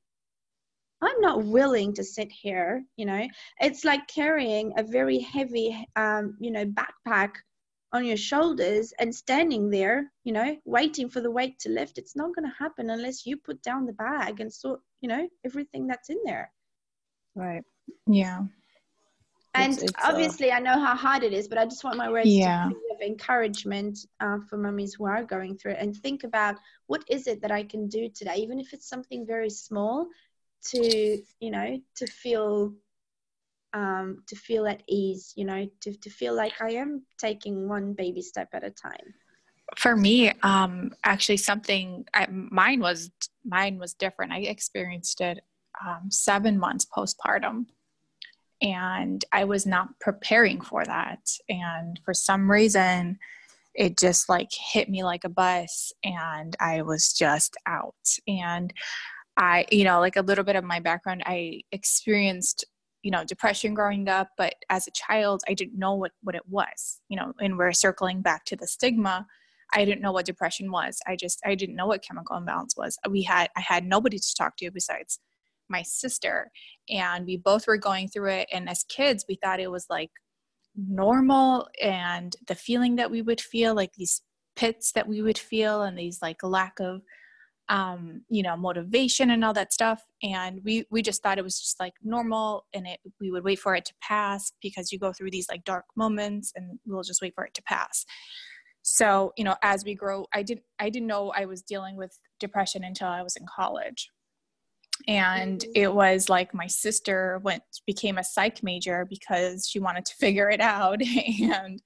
I'm not willing to sit here. You know, it's like carrying a very heavy, um, you know, backpack on your shoulders and standing there, you know, waiting for the weight to lift. It's not going to happen unless you put down the bag and sort, you know, everything that's in there. Right. Yeah and it's, it's, uh, obviously i know how hard it is but i just want my words yeah. to be encouragement uh, for mummies who are going through it. And think about what is it that i can do today even if it's something very small to you know to feel um, to feel at ease you know to, to feel like i am taking one baby step at a time. For me um, actually something I, mine was mine was different. I experienced it um, seven months postpartum and I was not preparing for that. And for some reason, it just like hit me like a bus, and I was just out. And I, you know, like a little bit of my background, I experienced you know depression growing up but as a child i didn't know what what it was you know and we're circling back to the stigma i didn't know what depression was i just i didn't know what chemical imbalance was we had i had nobody to talk to besides my sister and we both were going through it and as kids we thought it was like normal and the feeling that we would feel like these pits that we would feel and these like lack of um you know motivation and all that stuff and we we just thought it was just like normal and it we would wait for it to pass because you go through these like dark moments and we'll just wait for it to pass. So you know as we grow i didn't i didn't know i was dealing with depression until i was in college and it was like my sister went became a psych major because she wanted to figure it out. And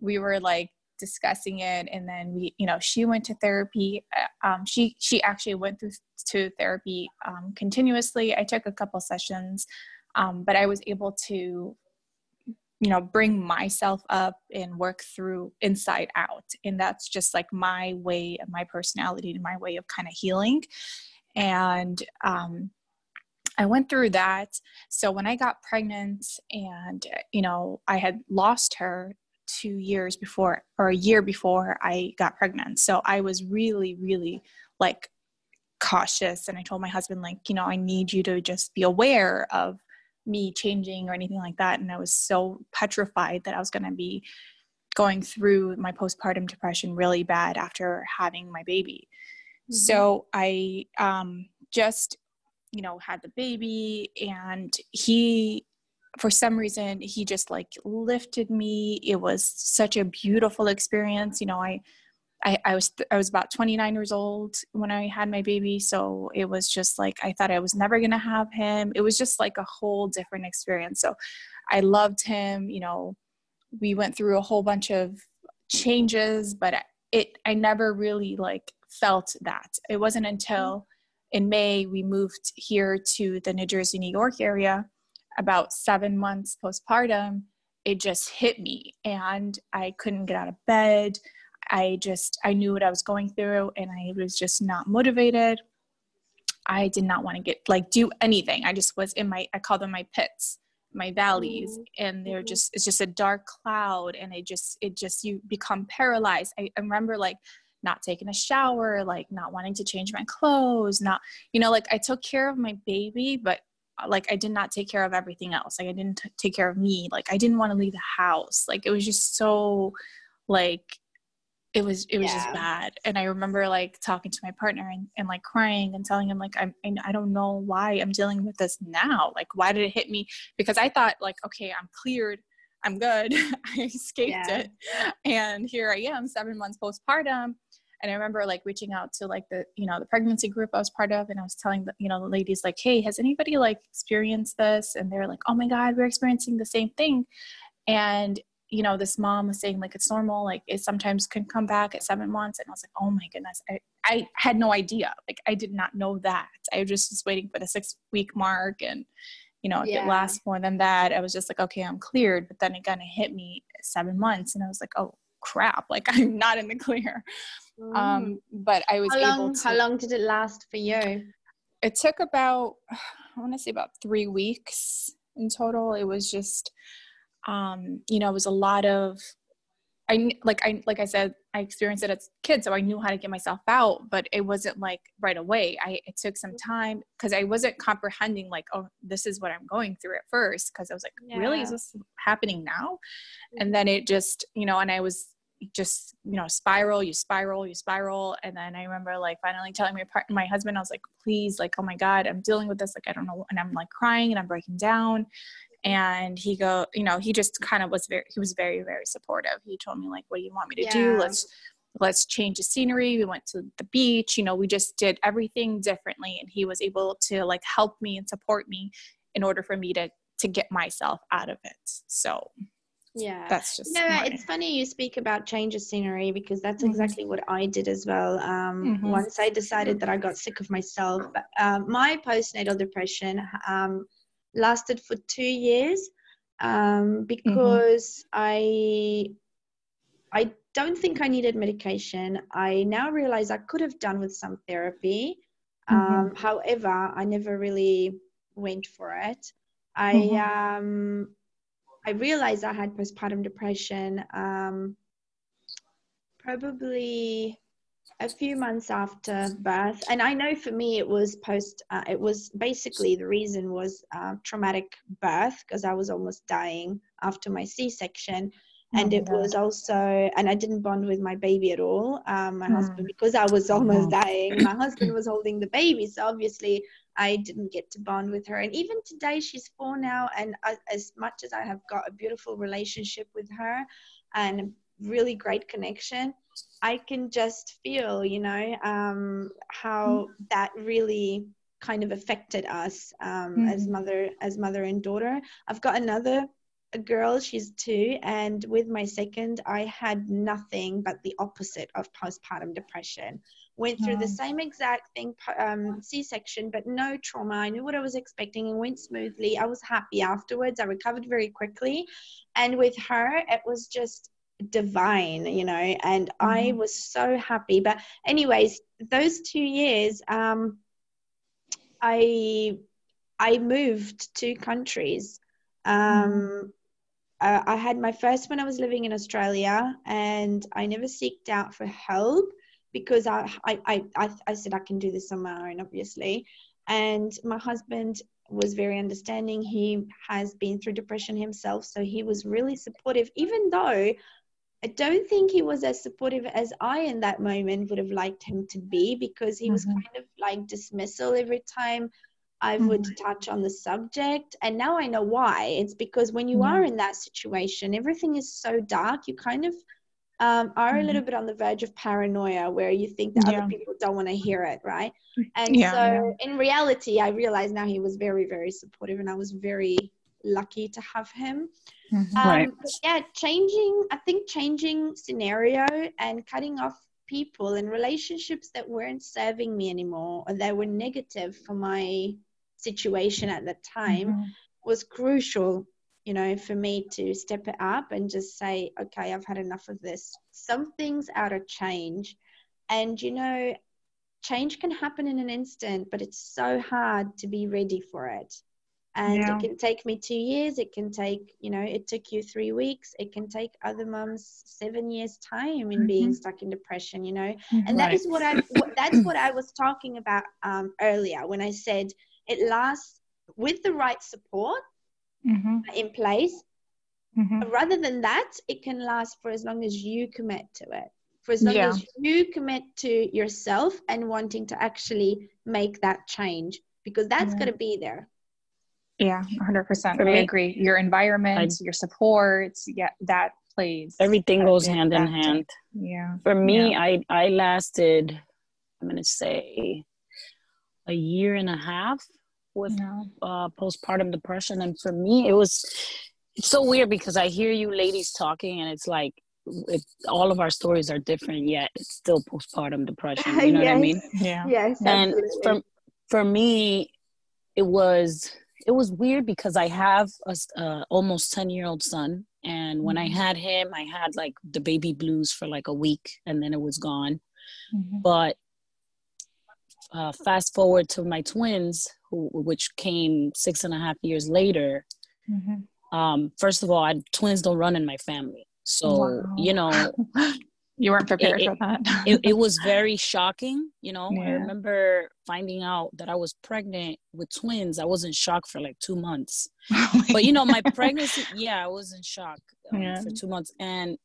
we were like discussing it. And then we you know she went to therapy. Uh, um, she she actually went through to therapy um, continuously. I took a couple sessions um, but i was able to you know bring myself up and work through inside out. And that's just like my way of my personality and my way of kind of healing and um, I went through that. So when I got pregnant and, you know, I had lost her two years before or a year before I got pregnant. So I was really, really like cautious. And I told my husband, like, you know, I need you to just be aware of me changing or anything like that. And I was so petrified that I was going to be going through my postpartum depression really bad after having my baby Mm-hmm. So I um, just, you know, had the baby and he, for some reason, he just like lifted me. It was such a beautiful experience. You know, I, I, I was I was about 29 years old when I had my baby, so it was just like I thought I was never gonna have him. It was just like a whole different experience. So I loved him. You know, we went through a whole bunch of changes, but it I never really like felt that. It wasn't until in May we moved here to the New Jersey, New York area, about seven months postpartum. It just hit me, and I couldn't get out of bed. I just I knew what I was going through, and I was just not motivated. I did not want to get like do anything. I just was in my I call them my pits my valleys mm-hmm. and they're mm-hmm. just it's just a dark cloud and it just it just you become paralyzed I, I remember like not taking a shower like not wanting to change my clothes not you know like i took care of my baby but uh, like i did not take care of everything else. Like i didn't t- take care of me. Like i didn't want to leave the house. Like it was just so like it was it was yeah. just bad. And i remember like talking to my partner and, and like crying and telling him like I'm, i don't know why i'm dealing with this now. Like why did it hit me? Because i thought like okay i'm cleared. I'm good. I escaped yeah. it. And here i am seven months postpartum and i remember like reaching out to like the you know the pregnancy group i was part of and i was telling the you know the ladies like hey has anybody like experienced this and they're like oh my god we're experiencing the same thing and you know, this mom was saying like it's normal, like it sometimes can come back at seven months. And I was like, oh my goodness, I, I had no idea. Like I did not know that. I was just was waiting for the six week mark and you know, if yeah. it lasts more than that, I was just like, okay, I'm cleared. But then it kind of hit me seven months and I was like, oh crap, like I'm not in the clear. Mm. Um, but I was how long, able to. How long did it last for you? It took about, I want to say about three weeks in total. It was just, um, you know, it was a lot of I like I like I said I experienced it as a kid, so I knew how to get myself out, but it wasn't like right away. I it took some time because I wasn't comprehending like, oh, this is what I'm going through at first. Because I was like, yeah. really, is this happening now? And then it just, you know, and I was just, you know, spiral, you spiral, you spiral, and then I remember like finally telling my partner, my husband, I was like, please, like, oh my god, I'm dealing with this, like I don't know, and I'm like crying and I'm breaking down, and he go you know he just kind of was very he was very very supportive. He told me like what do you want me to yeah. do let's let's change the scenery. We went to the beach you know we just did everything differently. And he was able to like help me and support me in order for me to to get myself out of it. So yeah that's just no my... it's funny you speak about change of scenery because that's mm-hmm. exactly what i did as well um, mm-hmm. once i decided that i got sick of myself but, um, my postnatal depression um, lasted for two years um, because mm-hmm. I I don't think I needed medication. I now realize I could have done with some therapy. Mm-hmm. Um, however, I never really went for it. I mm-hmm. um, I realized I had postpartum depression um, probably a few months after birth. And i know for me it was post uh, it was basically the reason was uh, traumatic birth because i was almost dying after my c-section and oh, it was also and i didn't bond with my baby at all um, my mm. husband because i was almost mm. dying my husband was holding the baby so obviously i didn't get to bond with her and even today she's four now and as much as i have got a beautiful relationship with her and really great connection I can just feel, you know, um, how mm-hmm. that really kind of affected us um, mm-hmm. as mother as mother and daughter. I've got another a girl, she's two, and with my second, I had nothing but the opposite of postpartum depression. Went through the same exact thing, um, C-section, but no trauma. I knew what I was expecting and went smoothly. I was happy afterwards. I recovered very quickly, and with her, it was just divine you know and mm-hmm. i was so happy but anyways those two years um i i moved two countries um mm-hmm. Uh, i had my first when i was living in australia and i never seeked out for help because I, I i i said i can do this on my own obviously and my husband was very understanding he has been through depression himself so he was really supportive even though I don't think he was as supportive as I in that moment would have liked him to be because he mm-hmm. was kind of like dismissal every time I mm-hmm. would touch on the subject. And now I know why. It's because when you mm-hmm. are in that situation, everything is so dark, you kind of um, are a little mm-hmm. bit on the verge of paranoia where you think that yeah. other people don't want to hear it, right? And yeah, so in reality, I realized now he was very, very supportive and I was very lucky to have him. Mm-hmm. Um, right. Yeah, changing, I think changing scenario and cutting off people and relationships that weren't serving me anymore or that were negative for my situation at the time mm-hmm. was crucial, you know, for me to step it up and just say, okay, I've had enough of this. Some things out of change. And, you know, change can happen in an instant, but it's so hard to be ready for it and yeah. it can take me two years it can take you know it took you three weeks it can take other mums seven years time in mm-hmm. being stuck in depression you know and that right. is what i that's what i was talking about um, earlier when i said it lasts with the right support mm-hmm. in place mm-hmm. rather than that it can last for as long as you commit to it for as long yeah. as you commit to yourself and wanting to actually make that change because that's going to be there yeah, 100%. I agree. Your environment, I, your supports, yeah, that plays. Everything goes hand in hand. Yeah. For me, yeah. I I lasted I'm going to say a year and a half with yeah. uh, postpartum depression and for me it was it's so weird because I hear you ladies talking and it's like it, all of our stories are different yet it's still postpartum depression you know yes. what i mean yeah yes and absolutely. for for me it was it was weird because I have a uh, almost 10 year old son. And when mm-hmm. I had him, I had like the baby blues for like a week and then it was gone. Mm-hmm. But uh, fast forward to my twins, who, which came six and a half years later. Mm-hmm. Um, first of all, I, twins don't run in my family. So, wow. you know, you weren't prepared it, for that it, it, was very shocking you know yeah. i remember finding out that i was pregnant with twins i was in shock for like two months oh but you know my pregnancy yeah i was in shock um, yeah. for two months and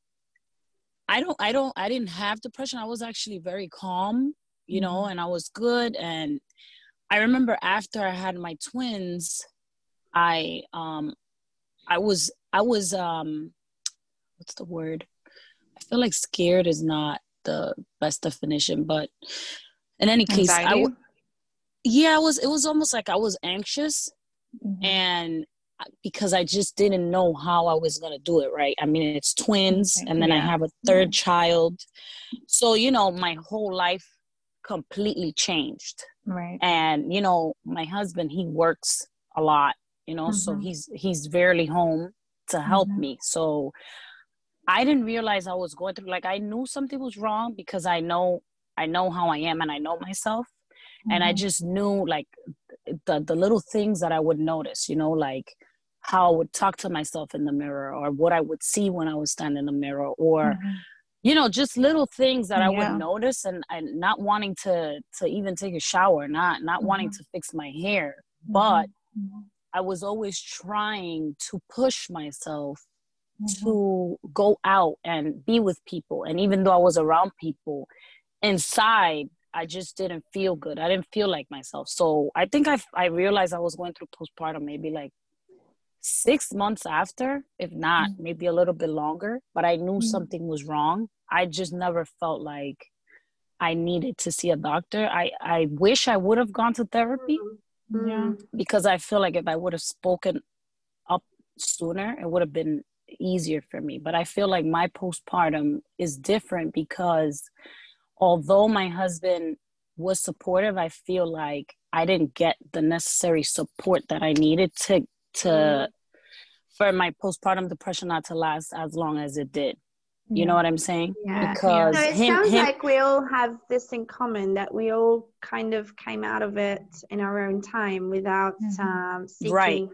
i don't i don't i didn't have depression i was actually very calm you mm-hmm. know and i was good and i remember after i had my twins i um i was i was um what's the word I feel like scared is not the best definition, but in any case, Anxiety? I w- yeah, it was it was almost like I was anxious, mm-hmm. and because I just didn't know how I was gonna do it. Right? I mean, it's twins, and then yeah. I have a 3rd child, so you know, my whole life completely changed. Right. And you know, my husband he works a lot, you know, mm-hmm. so he's he's barely home to help mm-hmm. me. So I didn't realize I was going through like I knew something was wrong because I know I know how I am and I know myself. Mm-hmm. And I mm-hmm. just knew like the the little things that I would notice, you know, like how I would talk to myself in the mirror or what I would see when I was standing in the mirror or mm-hmm. You know, just little things that I would notice and, and not wanting to to even take a shower, not not mm-hmm. wanting to fix my hair. Mm-hmm. But. I was always trying to push myself mm-hmm. to go out and be with people. And even though I was around people, inside I just didn't feel good. I didn't feel like myself. So I think I I realized I was going through postpartum maybe like six months after, if not mm-hmm. maybe a little bit longer. But I knew mm-hmm. something was wrong. I just never felt like I needed to see a doctor. I I wish I would have gone to therapy. Mm-hmm. Yeah. Because I feel like if I would have spoken up sooner, it would have been easier for me. But I feel like my postpartum is different because although my husband was supportive, I feel like I didn't get the necessary support that I needed to to mm. for my postpartum depression not to last as long as it did. You know what I'm saying? Yeah. Because it him, sounds him, like we all have this in common that we all kind of came out of it in our own time without mm-hmm. um, seeking. Right.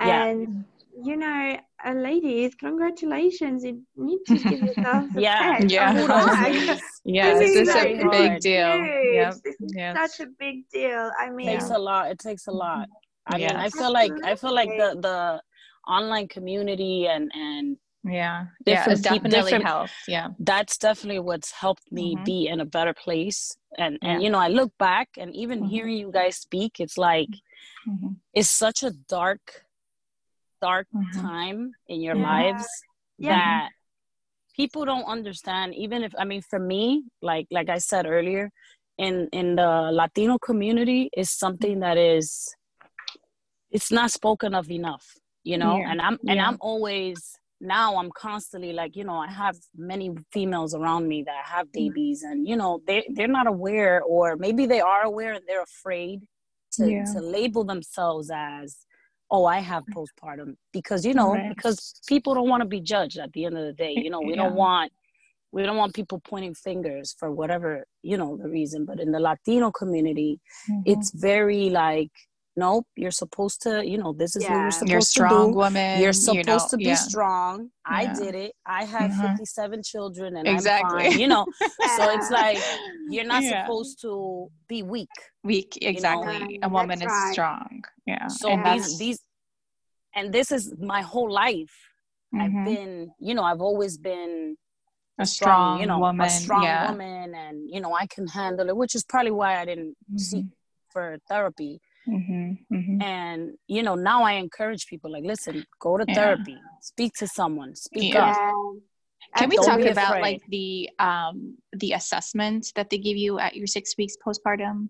And yeah you know, uh, ladies, congratulations. You need to give yourself a yeah, yeah, yeah. This, this is a big deal. Yeah, this is yes. such a big deal. I mean, it takes a lot. It takes a lot. I yeah. mean, I feel like I feel like the the online community and and yeah yeah different peop- definitely different- helped yeah that's definitely what's helped me Mhm. be in a better place and and Yeah. you know i look back and even Mhm. hearing you guys speak it's like Mhm. it's such a dark dark Mhm. time in your Yeah. lives Yeah. that people don't understand even if i mean for me like like i said earlier in in the latino community is something that is it's not spoken of enough you know Yeah. and i'm and Yeah. i'm always now i'm constantly like you know i have many females around me that have Mm-hmm. babies and you know they they're not aware or maybe they are aware and they're afraid to, Yeah. to label themselves as oh i have postpartum because you know Right. because people don't want to be judged at the end of the day you know we don't want we don't want people pointing fingers for whatever you know the reason but in the latino community Mhm. it's very like nope you're supposed to you know this is what you're supposed you're a strong to do woman you're you supposed know, to be yeah. strong i Yeah. did it i have Mhm. 57 children and Exactly. i'm fine you know so it's like you're not Yeah. supposed to be weak weak know? exactly Right, a woman that's is right. strong yeah so and these these and this is my whole life i've mhm. been you know i've always been a strong you know woman a strong yeah woman and you know i can handle it which is probably why i didn't seek for therapy hmm hmm and you know now i encourage people like listen go to Yeah. therapy speak to someone speak Yeah. up Can we Don't talk about afraid. like the um the assessment that they give you at your six weeks postpartum?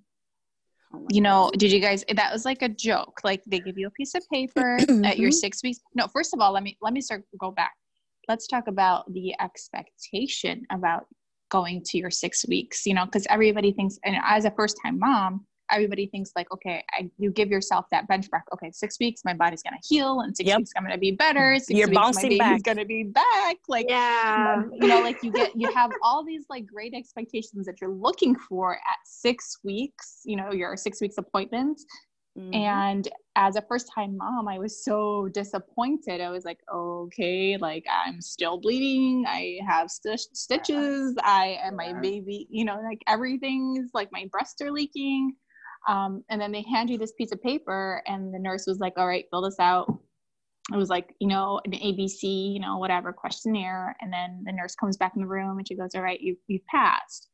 Oh You know, God. did you guys that was like a joke. Like they give you a piece of paper at your six weeks. No, first of all, let me let me start go back. Let's talk about the expectation about going to your six weeks, you know, because everybody thinks and as a first time mom, everybody thinks like, okay, I, you give yourself that benchmark. Okay, six weeks, my body's gonna heal, and six Yep. weeks I'm gonna be better. 6 You're weeks, bouncing my baby's back. gonna be back. Like Yeah. you know like you get you have all these like great expectations that you're looking for at six weeks you know your six weeks appointment Mhm. and as a first time mom i was so disappointed i was like okay like i'm still bleeding i have st- stitches i and my baby you know like everything's like my breasts are leaking um, and then they hand you this piece of paper and the nurse was like all right fill this out. It was like you know an abc you know whatever questionnaire. And then the nurse comes back in the room and she goes all right you, you've passed.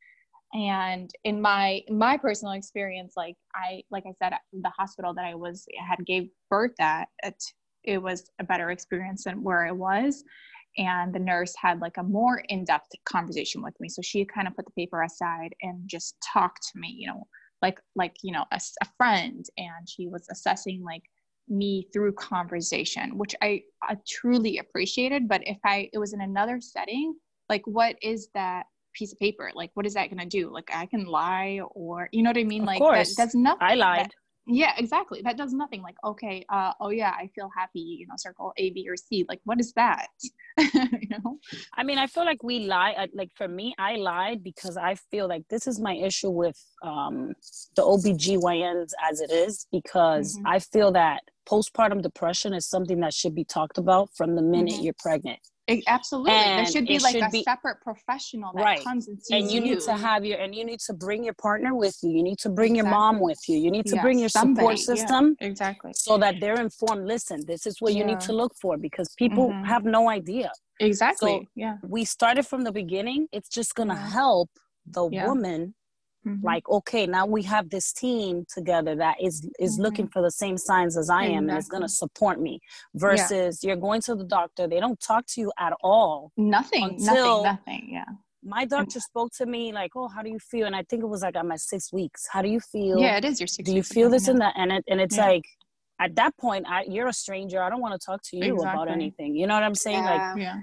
And in my my personal experience like i like i said the hospital that i was had gave birth at it, it was a better experience than where i was. And the nurse had like a more in-depth conversation with me. So she kind of put the paper aside and just talked to me you know like like you know a, a friend and she was assessing like me through conversation which I, I truly appreciated but if i it was in another setting like what is that piece of paper? Like what is that going to do? Like i can lie or you know what i mean? Of like course. that does nothing i lied. that- yeah exactly that does nothing like okay uh oh yeah i feel happy you know circle a b or c like what is that you know I mean, I feel like we lie. Like for me, I lied because I feel like this is my issue with um, the OBGYNs as it is, because Mhm. I feel that postpartum depression is something that should be talked about from the minute Mhm. you're pregnant. It- absolutely there should be like should a be- separate professional that Right. comes and sees And you need to have your, and you need to bring your partner with you. You need to bring your mom with you. You need to Yeah, bring your somebody, support yeah. system exactly so that they're informed. Listen, this is what you need to look for because people Mhm. have no idea. exactly yeah We started from the beginning. It's just going to Yeah. help the Yeah. woman Mhm. like okay now we have this team together that is is Mhm. looking for the same signs as i am and is going to support me versus you're going to the doctor they don't talk to you at all nothing until- nothing nothing yeah. my doctor spoke to me like oh how do you feel? and i think it was like at my six weeks how do you feel? Yeah it is your six do you feel this and that? and it and it's Yeah. like at that point I, you're a stranger i don't want to talk to you about anything you know what i'm saying? Like Yeah.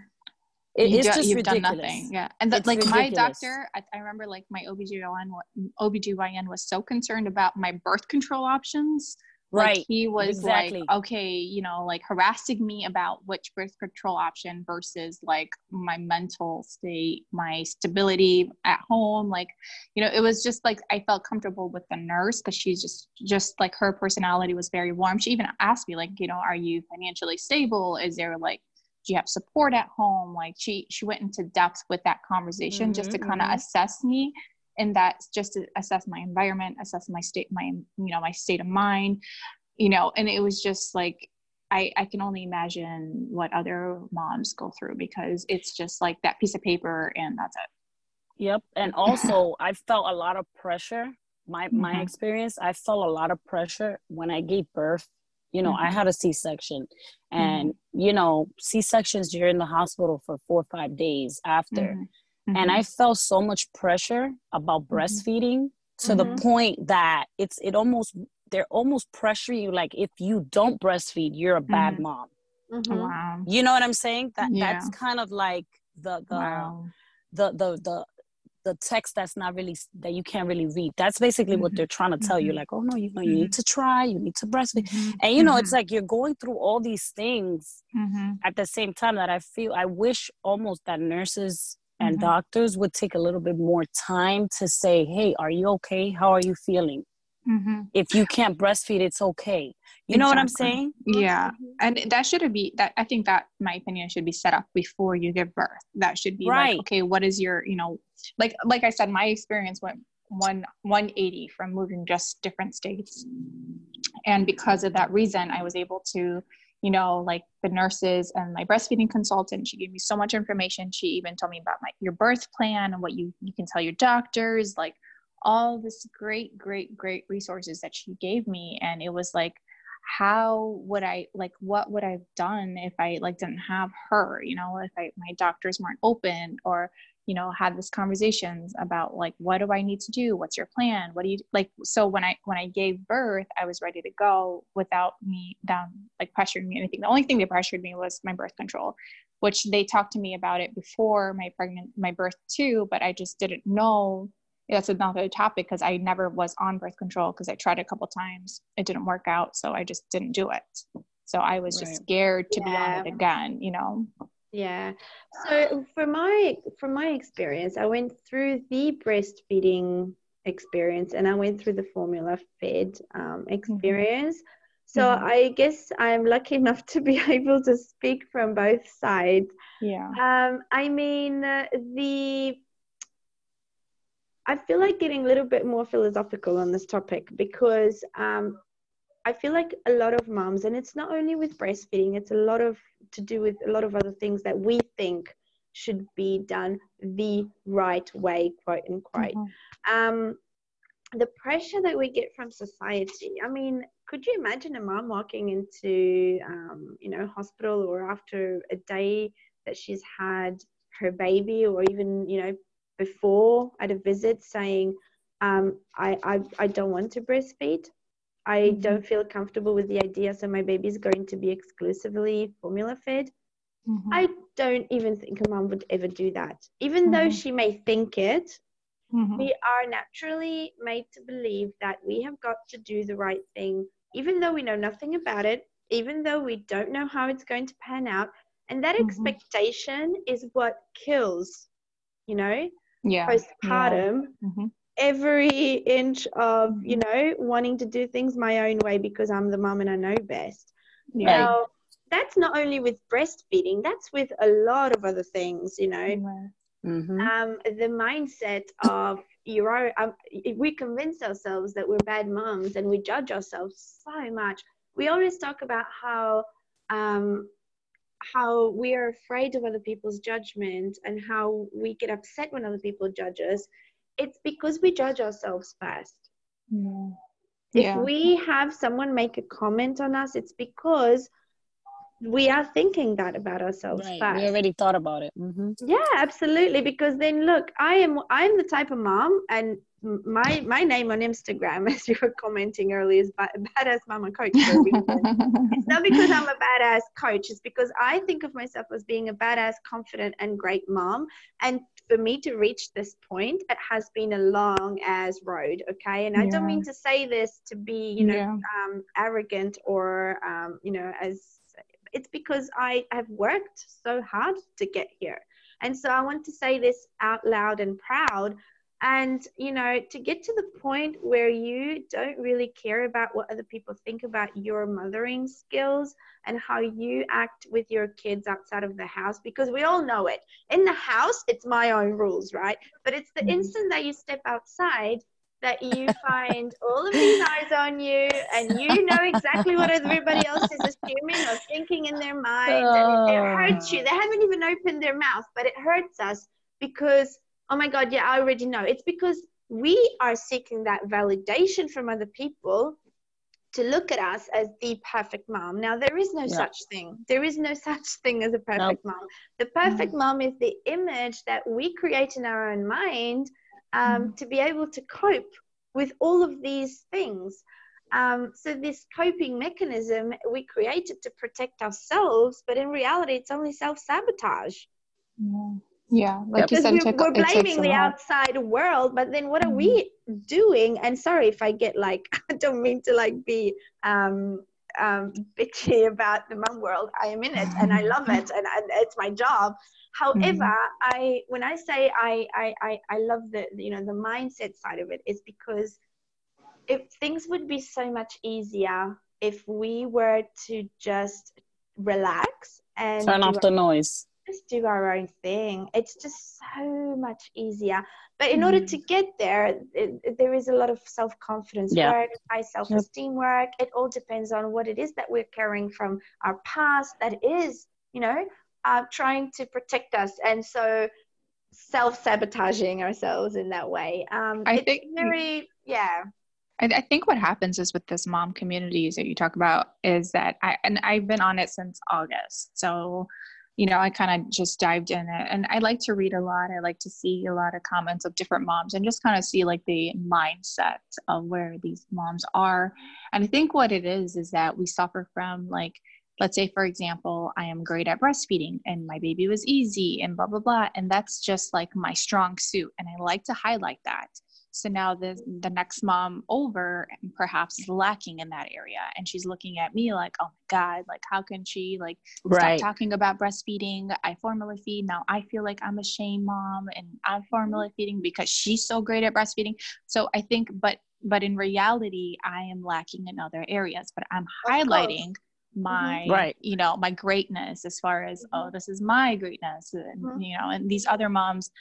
It, You it's do- just you've ridiculous done nothing. yeah. And like my doctor I, I remember like my OBGYN OBGYN was so concerned about my birth control options. Like right. he was exactly. like okay you know like harassing me about which birth control option versus like my mental state my stability at home. Like you know it was just like i felt comfortable with the nurse because she's just just like her personality was very warm. She even asked me like you know are you financially stable? Is there like do you have support at home like she she went into depth with that conversation just to kind of mhm. assess me and that's just to assess my environment assess my state my you know my state of mind you know and it was just like I, I can only imagine what other moms go through because it's just like that piece of paper and that's it. Yep. And also I felt a lot of pressure. My mm-hmm. my experience, I felt a lot of pressure when I gave birth. You know, mm-hmm. I had a C section and mm-hmm. you know, C sections you're in the hospital for four or five days after. Mm-hmm. And mm-hmm. I felt so much pressure about mm-hmm. breastfeeding to the point that it's it almost they're almost pressuring you like if you don't breastfeed you're a bad mm-hmm. mom mm-hmm. wow you know what i'm saying that yeah. that's kind of like the the, wow. the the the the text that's not really that you can't really read that's basically mm-hmm. what they're trying to tell you mm-hmm. like oh no you know you need mm-hmm. to try you need to breastfeed mm-hmm. and you know it's like you're going through all these things at the same time that i feel i wish almost that nurses and doctors would take a little bit more time to say hey are you okay how are you feeling Mm-hmm. If you can't breastfeed, it's okay. You exactly. know what I'm saying? Yeah. Mm-hmm. And that should be that I think that my opinion should be set up before you give birth. That should be right. like, okay, what is your, you know, like like I said, my experience went one 180 from moving just different states. And because of that reason, I was able to, you know, like the nurses and my breastfeeding consultant, she gave me so much information. She even told me about my your birth plan and what you you can tell your doctors, like all this great great great resources that she gave me and it was like how would i like what would i've done if i like didn't have her you know if i my doctors weren't open or you know had this conversations about like what do i need to do? What's your plan? What do you like so when i when i gave birth i was ready to go without me down like pressuring me anything. The only thing they pressured me was my birth control which they talked to me about it before my pregnant my birth too but i just didn't know that's another topic because I never was on birth control because I tried a couple times. It didn't work out, so I just didn't do it. So I was right. just scared to yeah. be on it again, you know. Yeah. So for my from my experience, I went through the breastfeeding experience and I went through the formula fed um, mm-hmm. experience. Mm-hmm. So mm-hmm. I guess I'm lucky enough to be able to speak from both sides. Yeah. Um, I mean, uh, the I feel like getting a little bit more philosophical on this topic because um, I feel like a lot of moms, and it's not only with breastfeeding, it's a lot of to do with a lot of other things that we think should be done the right way, quote unquote. Mm-hmm. Um, the pressure that we get from society. I mean, could you imagine a mom walking into, um, you know, hospital or after a day that she's had her baby, or even, you know, before at a visit saying, um, I, I, I don't want to breastfeed. I mm-hmm. don't feel comfortable with the idea, so my baby is going to be exclusively formula fed. Mm-hmm. I don't even think a mom would ever do that. Even mm-hmm. though she may think it, mm-hmm. we are naturally made to believe that we have got to do the right thing, even though we know nothing about it, even though we don't know how it's going to pan out. And that mm-hmm. expectation is what kills, you know? Yeah postpartum yeah. Mm-hmm. every inch of you know wanting to do things my own way because i'm the mom and i know best yeah. now that's not only with breastfeeding that's with a lot of other things you know mm-hmm. um, the mindset of you're um, we convince ourselves that we're bad moms and we judge ourselves so much we always talk about how um, how we are afraid of other people's judgment and how we get upset when other people judge us, it's because we judge ourselves first. Yeah. If we have someone make a comment on us, it's because we are thinking that about ourselves right. first. We already thought about it. Mm-hmm. Yeah, absolutely. Because then, look, I am I'm the type of mom, and my my name on Instagram, as you were commenting earlier, is badass mama coach. it's not because I'm a badass coach. It's because I think of myself as being a badass, confident, and great mom. And for me to reach this point, it has been a long as road. Okay, and I don't mean to say this to be, you know, yeah. um, arrogant or, um, you know, as it's because I have worked so hard to get here. And so I want to say this out loud and proud and you know to get to the point where you don't really care about what other people think about your mothering skills and how you act with your kids outside of the house because we all know it in the house it's my own rules right but it's the mm-hmm. instant that you step outside that you find all of these eyes on you and you know exactly what everybody else is assuming or thinking in their mind and it, hurts you they haven't even opened their mouth but it hurts us because oh my god yeah i already know it's because we are seeking that validation from other people to look at us as the perfect mom. Now, there is no yeah. such thing. There is no such thing as a perfect nope. mom. The perfect mm. mom is the image that we create in our own mind um, mm. to be able to cope with all of these things. Um, so, this coping mechanism we created to protect ourselves, but in reality, it's only self sabotage. Yeah. Yeah, like because you said, we're, we're blaming the outside world, but then what are we mm-hmm. doing? And sorry if I get like, I don't mean to like be um, um, bitchy about the mom world. I am in it and I love it, and, and it's my job. However, mm-hmm. I when I say I, I I I love the you know the mindset side of it is because if things would be so much easier if we were to just relax and turn off the noise just do our own thing. It's just so much easier. But in mm. order to get there, it, there is a lot of self confidence yeah. work, high self esteem yep. work. It all depends on what it is that we're carrying from our past that is, you know, uh, trying to protect us. And so self sabotaging ourselves in that way. Um, I think very, yeah. I, I think what happens is with this mom communities that you talk about is that I and I've been on it since August. So you know, I kind of just dived in it. And I like to read a lot. I like to see a lot of comments of different moms and just kind of see like the mindset of where these moms are. And I think what it is is that we suffer from like, let's say, for example, I am great at breastfeeding and my baby was easy and blah, blah, blah. And that's just like my strong suit. And I like to highlight that. So now the the next mom over perhaps is lacking in that area, and she's looking at me like, "Oh my God! Like, how can she like right. stop talking about breastfeeding? I formula feed now. I feel like I'm a shame mom, and I'm formula feeding because she's so great at breastfeeding." So I think, but but in reality, I am lacking in other areas. But I'm highlighting my mm-hmm. right you know my greatness as far as oh mm-hmm. this is my greatness and mm-hmm. you know and these other moms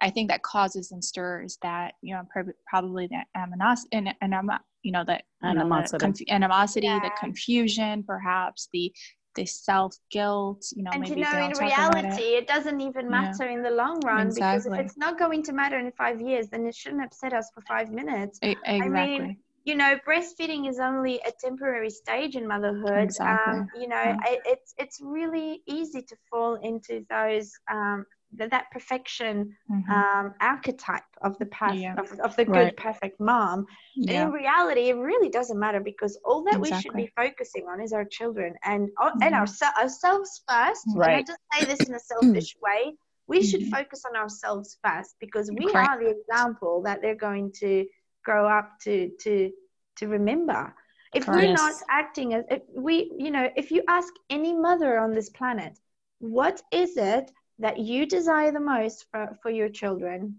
I think that causes and stirs that you know probably the animosity and, and you know the animosity, know, the, conf- animosity yeah. the confusion, perhaps the the self guilt. You know, and you know, in reality, it. it. doesn't even matter yeah. in the long run exactly. because if it's not going to matter in five years, then it shouldn't upset us for five minutes. A- exactly. I mean, you know, breastfeeding is only a temporary stage in motherhood. Exactly. Um, you know, yeah. it, it's it's really easy to fall into those um, that, that perfection mm-hmm. um, archetype of the past yeah. of, of the good right. perfect mom yeah. in reality it really doesn't matter because all that exactly. we should be focusing on is our children and mm-hmm. and our, ourselves first right. and i just say this in a selfish way we mm-hmm. should focus on ourselves first because we Correct. are the example that they're going to grow up to to to remember if we're not acting as if we you know if you ask any mother on this planet what is it that you desire the most for, for your children,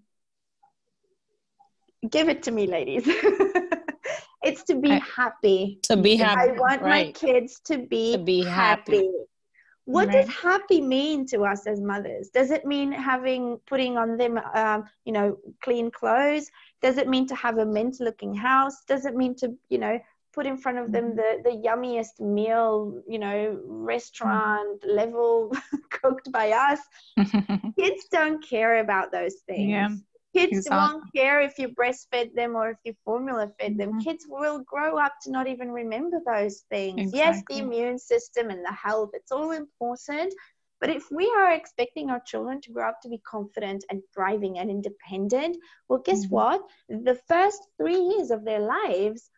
give it to me, ladies. it's to be I, happy. To be happy. I want right. my kids to be, to be happy. happy. What right. does happy mean to us as mothers? Does it mean having putting on them, um, you know, clean clothes? Does it mean to have a mint looking house? Does it mean to, you know, put in front of them mm-hmm. the, the yummiest meal, you know, restaurant mm. level cooked by us. Kids don't care about those things. Yeah. Kids won't care if you breastfed them or if you formula fed them. Mm-hmm. Kids will grow up to not even remember those things. Exactly. Yes, the immune system and the health, it's all important. But if we are expecting our children to grow up to be confident and thriving and independent, well, guess mm-hmm. what? The first three years of their lives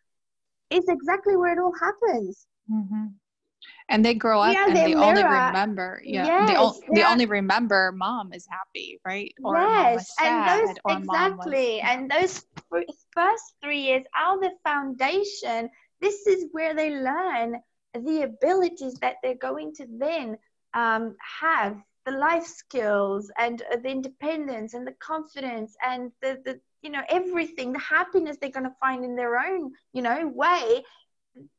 is exactly where it all happens. Mm-hmm. And they grow up yeah, and they only remember, yeah, yes, they, o- they only remember mom is happy, right? Or yes, and those exactly, was, and those first three years are the foundation. This is where they learn the abilities that they're going to then um, have the life skills and uh, the independence and the confidence and the, the you know everything the happiness they're going to find in their own you know way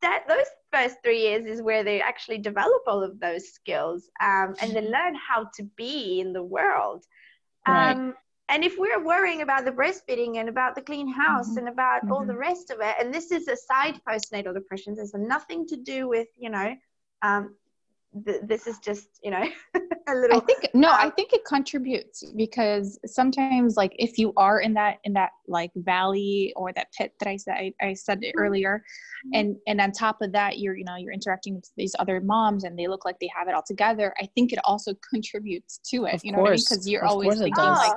that those first three years is where they actually develop all of those skills um, and they learn how to be in the world right. um, and if we're worrying about the breastfeeding and about the clean house Mhm. and about all Mhm. the rest of it and this is a side postnatal depression there's nothing to do with you know um, th- this is just you know a little I think no, I think it contributes because sometimes like if you are in that in that like valley or that pit that I said I, I said it mm-hmm. earlier mm-hmm. and and on top of that you're you know you're interacting with these other moms and they look like they have it all together. I think it also contributes to it. Of you know what I mean? Because you're Of always thinking like,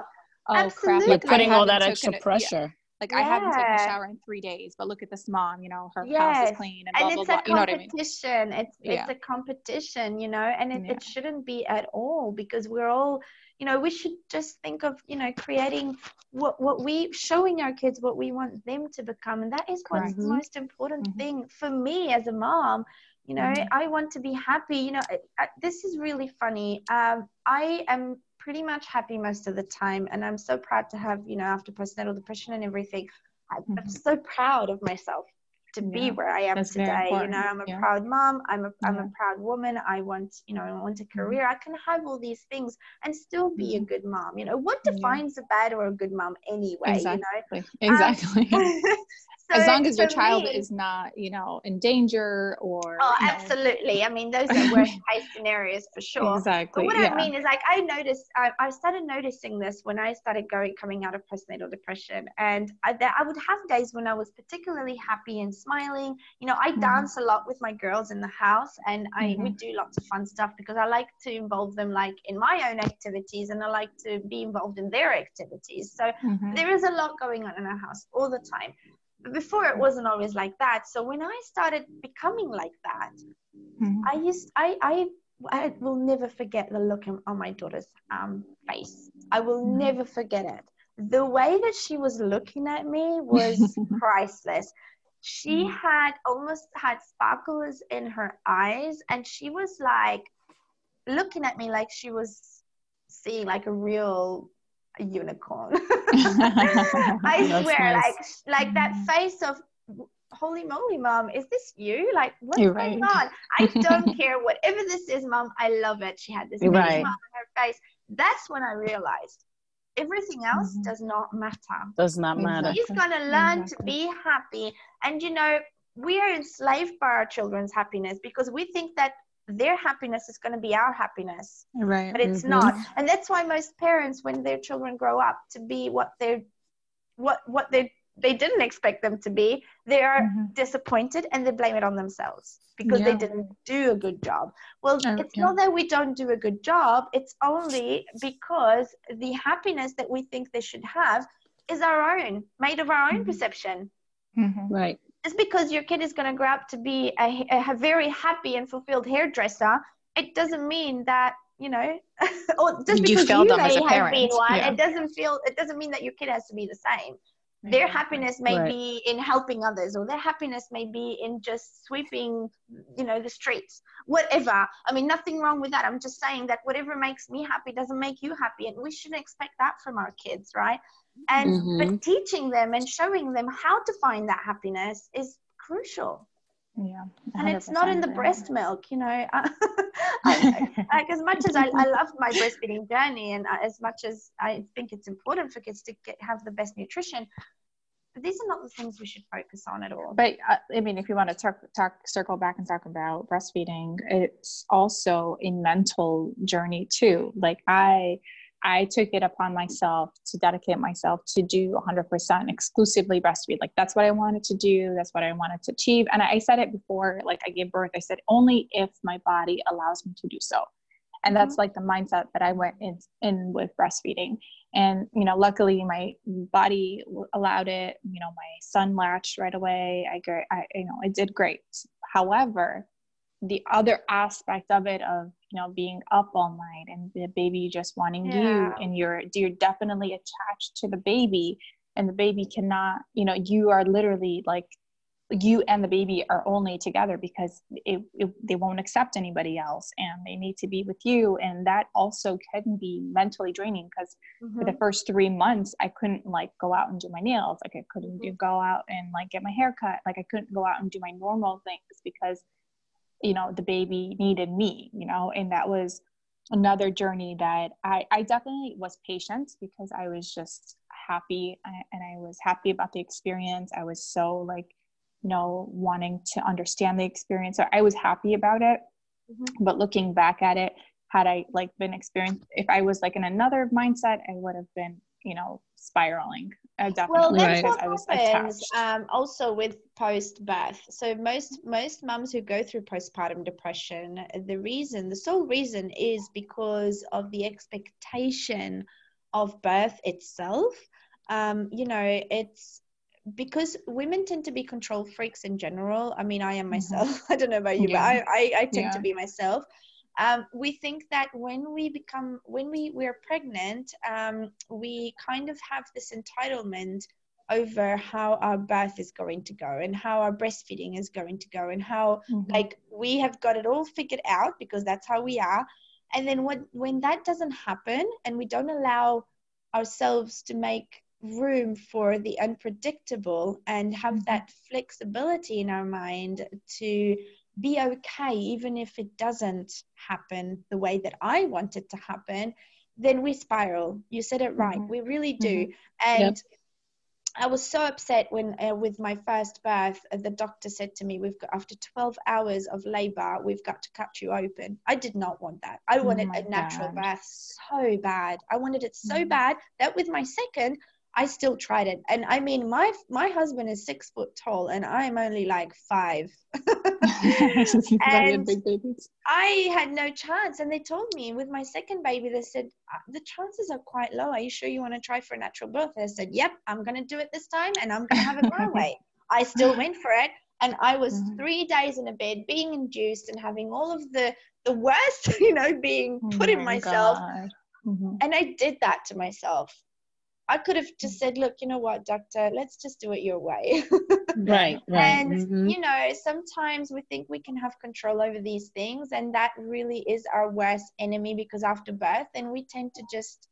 Oh, oh crap, like, putting all that extra taken a- yeah, like I haven't taken a shower in three days, but look at this mom, you know, her house is clean and blah and blah it's blah. a You know what I mean? competition it's Yeah. it's a competition you know and it, Yeah. it shouldn't be at all because we're all you know we should just think of you know creating what what we showing our kids what we want them to become and that is what's the most important Mhm. thing for me as a mom you know Mhm. i want to be happy you know I, I, this is really funny um, i am pretty much happy most of the time and i'm so proud to have you know after postnatal depression and everything I, i'm mm-hmm. so proud of myself to be Yeah, where i am that's today you know i'm a yeah. proud mom i'm a am Yeah. a proud woman i want you know i want a Mm-hmm. career i can have all these things and still be a mm-hmm. good mom you know what defines a bad or a good mom anyway Exactly. you know Exactly. Um, So as long as your child me- is not, you know, in danger or Oh, you know, absolutely. I mean, those are worst case scenarios for sure. Exactly. But what yeah. I mean is, like, I noticed, I, I started noticing this when I started going, coming out of postnatal depression. And I, that I would have days when I was particularly happy and smiling. You know, I Mhm. dance a lot with my girls in the house and I we Mhm. do lots of fun stuff because I like to involve them, like, in my own activities and I like to be involved in their activities. So Mhm. there is a lot going on in our house all the time. Before it wasn't always like that. So when I started becoming like that, Mhm. I used I I I will never forget the look on my daughter's um, face. I will Mhm. never forget it. The way that she was looking at me was priceless. She Mhm. had almost had sparkles in her eyes, and she was like looking at me like she was seeing like a real unicorn. I swear, nice. like like that Mhm. face of holy moly, mom, is this you? Like what's You're going right. on? I don't care whatever this is, mom. I love it. She had this big Right. smile on her face. That's when I realized everything else Mhm. does not matter. Does not matter. She's gonna learn to be happy, and you know we are enslaved by our children's happiness because we think that their happiness is going to be our happiness Right. but it's Mhm. not and that's why most parents when their children grow up to be what they're what what they they didn't expect them to be they are Mhm. disappointed and they blame it on themselves because they didn't do a good job well Oh, it's not that we don't do a good job it's only because the happiness that we think they should have is our own made of our own Mhm. perception Mhm. Right. Just because your kid is going to grow up to be a, a very happy and fulfilled hairdresser, it doesn't mean that you know, or just because failed you them as may a have been one, yeah. it doesn't feel it doesn't mean that your kid has to be the same. Their happiness may Right. be in helping others, or their happiness may be in just sweeping, you know, the streets. Whatever. I mean, nothing wrong with that. I'm just saying that whatever makes me happy doesn't make you happy, and we shouldn't expect that from our kids, right? And Mhm. but teaching them and showing them how to find that happiness is crucial Yeah. and it's not in the 100% breast milk you know I, like as much as I, I love my breastfeeding journey and as much as i think it's important for kids to get, have the best nutrition these are not the things we should focus on at all but uh, I mean, if you want to talk, talk, circle back and talk about breastfeeding, it's also a mental journey too. Like I, I took it upon myself to dedicate myself to do 100% exclusively breastfeed. Like that's what I wanted to do. That's what I wanted to achieve. And I said it before, like I gave birth. I said only if my body allows me to do so. And that's mm-hmm. like the mindset that I went in, in with breastfeeding and you know luckily my body allowed it you know my son latched right away i i you know it did great however the other aspect of it of you know being up all night and the baby just wanting you and you're you're definitely attached to the baby and the baby cannot you know you are literally like you and the baby are only together because it, it, they won't accept anybody else and they need to be with you and that also can be mentally draining because for the mm-hmm. first three months i couldn't like go out and do my nails. Like i couldn't do mm-hmm. go out and like get my hair cut. Like i couldn't go out and do my normal things because you know the baby needed me you know and that was another journey that I, I definitely was patient because I was just happy and I was happy about the experience. I was so like, you know, wanting to understand the experience. So I was happy about it. Mm-hmm. But looking back at it, had I like been experienced, if I was like in another mindset, I would have been, you know, spiraling. Uh, well, that's what happens um, also with post-birth. So most most moms who go through postpartum depression, the reason, the sole reason, is because of the expectation of birth itself. Um, you know, it's because women tend to be control freaks in general. I mean, I am mm-hmm. myself. Mm-hmm. I don't know about you, yeah. but I, I, I tend yeah. to be myself um, we think that when we become when we we're pregnant um, we kind of have this entitlement over how our birth is going to go and how our breastfeeding is going to go and how mm-hmm. like we have got it all figured out because that's how we are and then when when that doesn't happen and we don't allow ourselves to make room for the unpredictable and have mm-hmm. that flexibility in our mind to be okay, even if it doesn't happen the way that I want it to happen, then we spiral. You said it right. Mm-hmm. We really do. Mm-hmm. And yep. I was so upset when, uh, with my first birth, uh, the doctor said to me, "We've got after 12 hours of labor, we've got to cut you open." I did not want that. I wanted oh a natural God. birth so bad. I wanted it so mm-hmm. bad that with my second, I still tried it. And I mean, my my husband is six foot tall, and I'm only like five. and I had no chance. And they told me with my second baby, they said uh, the chances are quite low. Are you sure you want to try for a natural birth? I said, Yep, I'm going to do it this time, and I'm going to have it my way. I still went for it, and I was mm-hmm. three days in a bed, being induced and having all of the the worst, you know, being oh put oh in myself. Mm-hmm. And I did that to myself I could have just said, look, you know what, doctor, let's just do it your way. right, right. And, mm-hmm. you know, sometimes we think we can have control over these things, and that really is our worst enemy because after birth, then we tend to just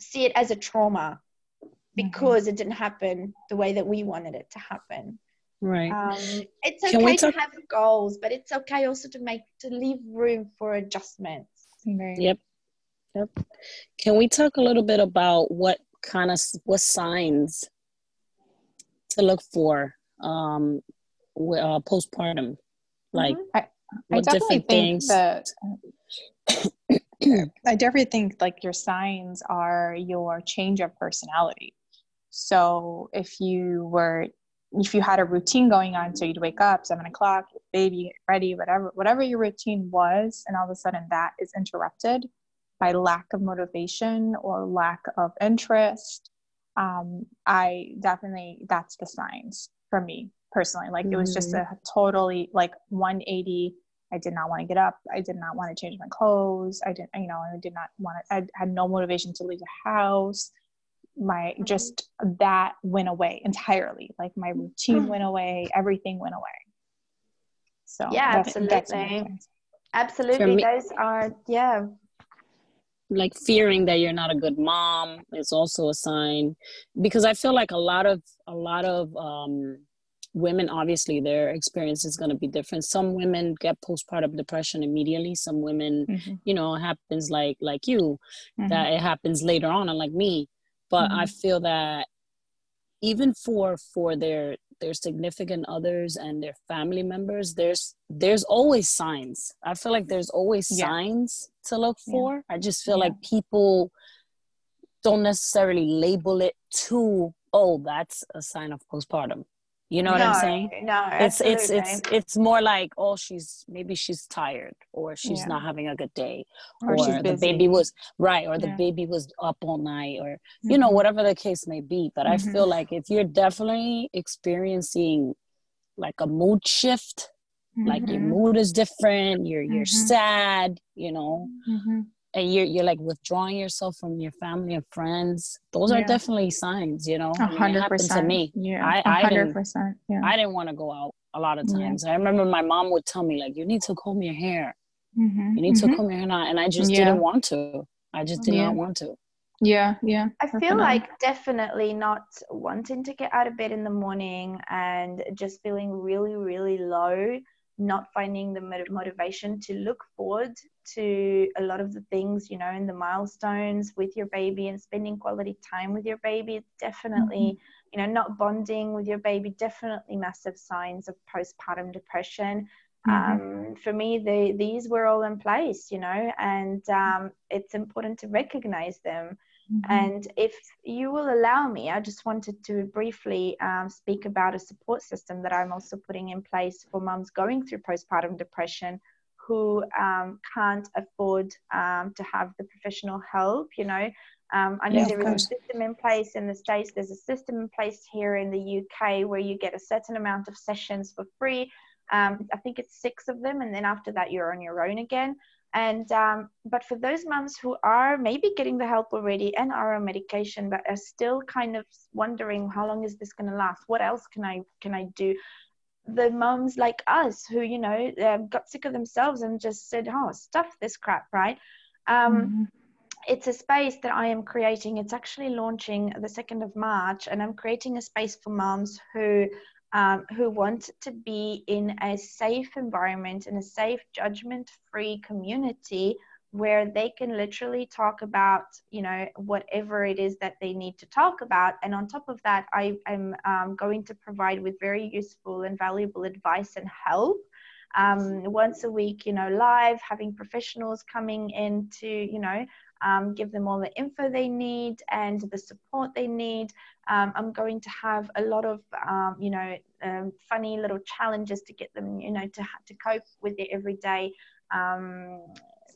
see it as a trauma mm-hmm. because mm-hmm. it didn't happen the way that we wanted it to happen. Right. Um, it's okay talk- to have goals, but it's okay also to make to leave room for adjustments. Yep. Yep. Can we talk a little bit about what kind of what signs to look for um uh, postpartum? Like mm-hmm. I, I definitely think things? that I definitely think like your signs are your change of personality. So if you were if you had a routine going on, so you'd wake up seven o'clock, baby, ready, whatever, whatever your routine was, and all of a sudden that is interrupted, by lack of motivation or lack of interest um, i definitely that's the signs for me personally. Like mm-hmm. it was just mm-hmm. a totally like 180 i did not want to get up. I did not want to change my clothes. I didn't you know i did not want to i had no motivation to leave the house. My mm-hmm. just that went away entirely. Like my routine mm-hmm. went away. Everything went away. So yeah absolutely. absolutely. Me, those are yeah like fearing that you're not a good mom is also a sign because i feel like a lot of a lot of um women obviously their experience is going to be different some women get postpartum depression immediately some women mm-hmm. you know happens like like you mm-hmm. that it happens later on and like me but mm-hmm. i feel that even for for their their significant others and their family members there's there's always signs i feel like there's always yeah. signs to look for yeah. i just feel yeah. like people don't necessarily label it to oh that's a sign of postpartum you know what no, I'm saying? No, it's it's it's it's more like oh she's maybe she's tired or she's yeah. not having a good day or, or the baby was right or the yeah. baby was up all night or mm-hmm. you know mm-hmm. whatever the case may be. But mm-hmm. I feel like if you're definitely experiencing like a mood shift, mm-hmm. like your mm-hmm. mood is different, you're you're mm-hmm. sad, you know, and you're you're like withdrawing yourself from your family and friends those yeah. are definitely signs you know? A hundred percent. to me. Yeah I, I didn't yeah. I didn't want to go out a lot of times. Yeah. I remember my mom would tell me like you need to comb your hair. Mm-hmm. you need mm-hmm. to comb your hair now. And I just didn't want to. I just did not want to. Yeah yeah i feel like definitely not wanting to get out of bed in the morning and just feeling really really low not finding the motivation to look forward to a lot of the things, you know, and the milestones with your baby and spending quality time with your baby. Definitely, mm-hmm. you know, not bonding with your baby, definitely massive signs of postpartum depression. Mm-hmm. Um, for me, the, these were all in place, you know, and um, it's important to recognize them. Mm-hmm. And if you will allow me, I just wanted to briefly um, speak about a support system that I'm also putting in place for mums going through postpartum depression who um, can't afford um, to have the professional help. You know, um, I know yeah, there is a system in place in the States, there's a system in place here in the UK where you get a certain amount of sessions for free. Um, I think it's six of them, and then after that, you're on your own again. And um, but for those moms who are maybe getting the help already and are on medication, but are still kind of wondering how long is this going to last? What else can I can I do? The moms like us who you know um, got sick of themselves and just said, "Oh, stuff this crap," right? Um, mm-hmm. It's a space that I am creating. It's actually launching the 2nd of March, and I'm creating a space for moms who um, who want to be in a safe environment, in a safe, judgment free community where they can literally talk about, you know, whatever it is that they need to talk about. And on top of that, I am um, going to provide with very useful and valuable advice and help. Um, once a week, you know, live, having professionals coming in to, you know, um, give them all the info they need and the support they need. Um, I'm going to have a lot of, um, you know, um, funny little challenges to get them, you know, to, to cope with their everyday um,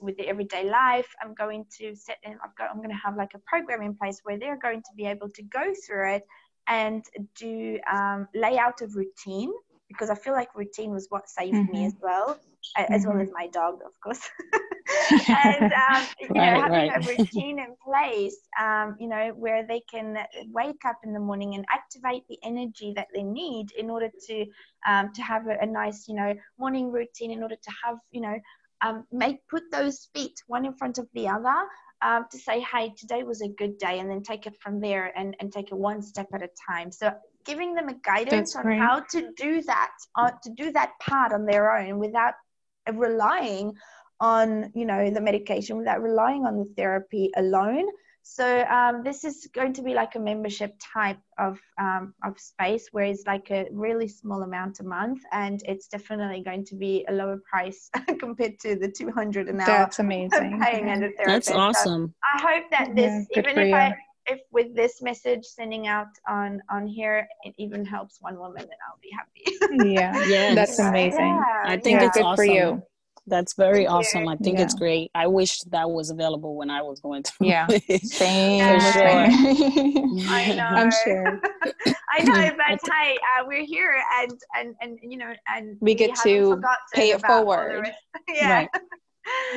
with the everyday life. I'm going to set in, I've got, I'm going to have like a program in place where they're going to be able to go through it and do um, layout of routine because I feel like routine was what saved mm-hmm. me as well, as mm-hmm. well as my dog, of course. and um, you know, having right. a routine in place, um, you know, where they can wake up in the morning and activate the energy that they need in order to um, to have a, a, nice, you know, morning routine. In order to have, you know, um, make put those feet one in front of the other. Um, to say, hey, today was a good day, and then take it from there and, and take it one step at a time. So giving them a guidance That's on great. how to do that, uh, to do that part on their own without relying on you know the medication without relying on the therapy alone. So um, this is going to be like a membership type of um, of space where it's like a really small amount a month and it's definitely going to be a lower price compared to the 200 an hour that's amazing. paying yeah. that's awesome so I hope that this yeah, even if I if with this message sending out on on here it even helps one woman then I'll be happy yeah yeah that's amazing yeah, I think it's good awesome. for you that's very Thank awesome. You. I think yeah. it's great. I wish that was available when I was going through. Yeah, same. For sure. I know. I'm sure. I know, but hey, uh, we're here, and and and you know, and we get to pay it forward. yeah. Right.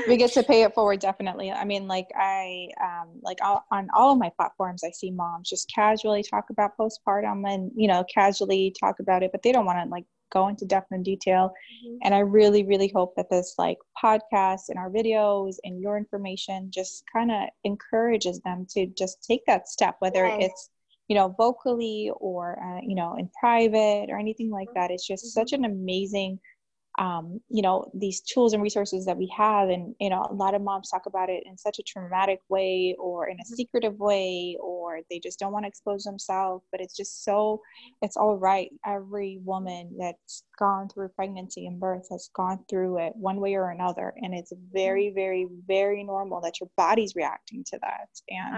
We get to pay it forward definitely i mean like i um like all, on all of my platforms i see moms just casually talk about postpartum and you know casually talk about it but they don't want to like go into depth and detail. Mm-hmm. And I really, really hope that this like podcast and our videos and your information just kind of encourages them to just take that step, whether yes. it's you know vocally or uh, you know in private or anything like mm-hmm. that. It's just mm-hmm. such an amazing um, you know these tools and resources that we have and you know a lot of moms talk about it in such a traumatic way or in a mm-hmm. secretive way or they just don't want to expose themselves but it's just so it's all right every woman that's gone through pregnancy and birth has gone through it one way or another and it's very mm-hmm. very very normal that your body's reacting to that and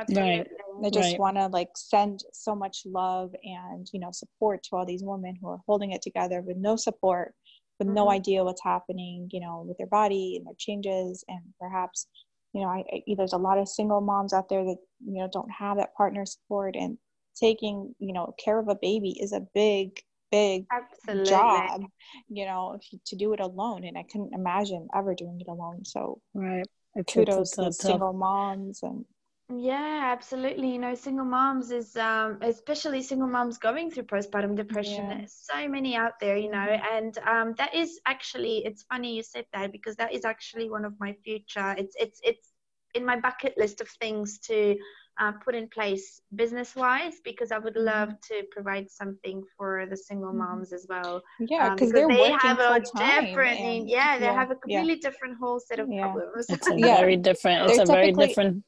i just right. want to like send so much love and you know support to all these women who are holding it together with no support with mm-hmm. no idea what's happening, you know, with their body and their changes. And perhaps, you know, I, I, there's a lot of single moms out there that, you know, don't have that partner support and taking, you know, care of a baby is a big, big Absolutely. job, you know, to do it alone. And I couldn't imagine ever doing it alone. So, right. It's, kudos it's, it's, to single moms and yeah, absolutely. You know, single moms is um, especially single moms going through postpartum depression. Yeah. There's so many out there, you know, mm-hmm. and um, that is actually it's funny you said that because that is actually one of my future. It's it's it's in my bucket list of things to uh, put in place business wise because I would love mm-hmm. to provide something for the single mm-hmm. moms as well. Yeah, um, because they're they have a different, and, yeah, they yeah, have a completely yeah. different whole set of yeah. problems. It's a very different. It's a very different,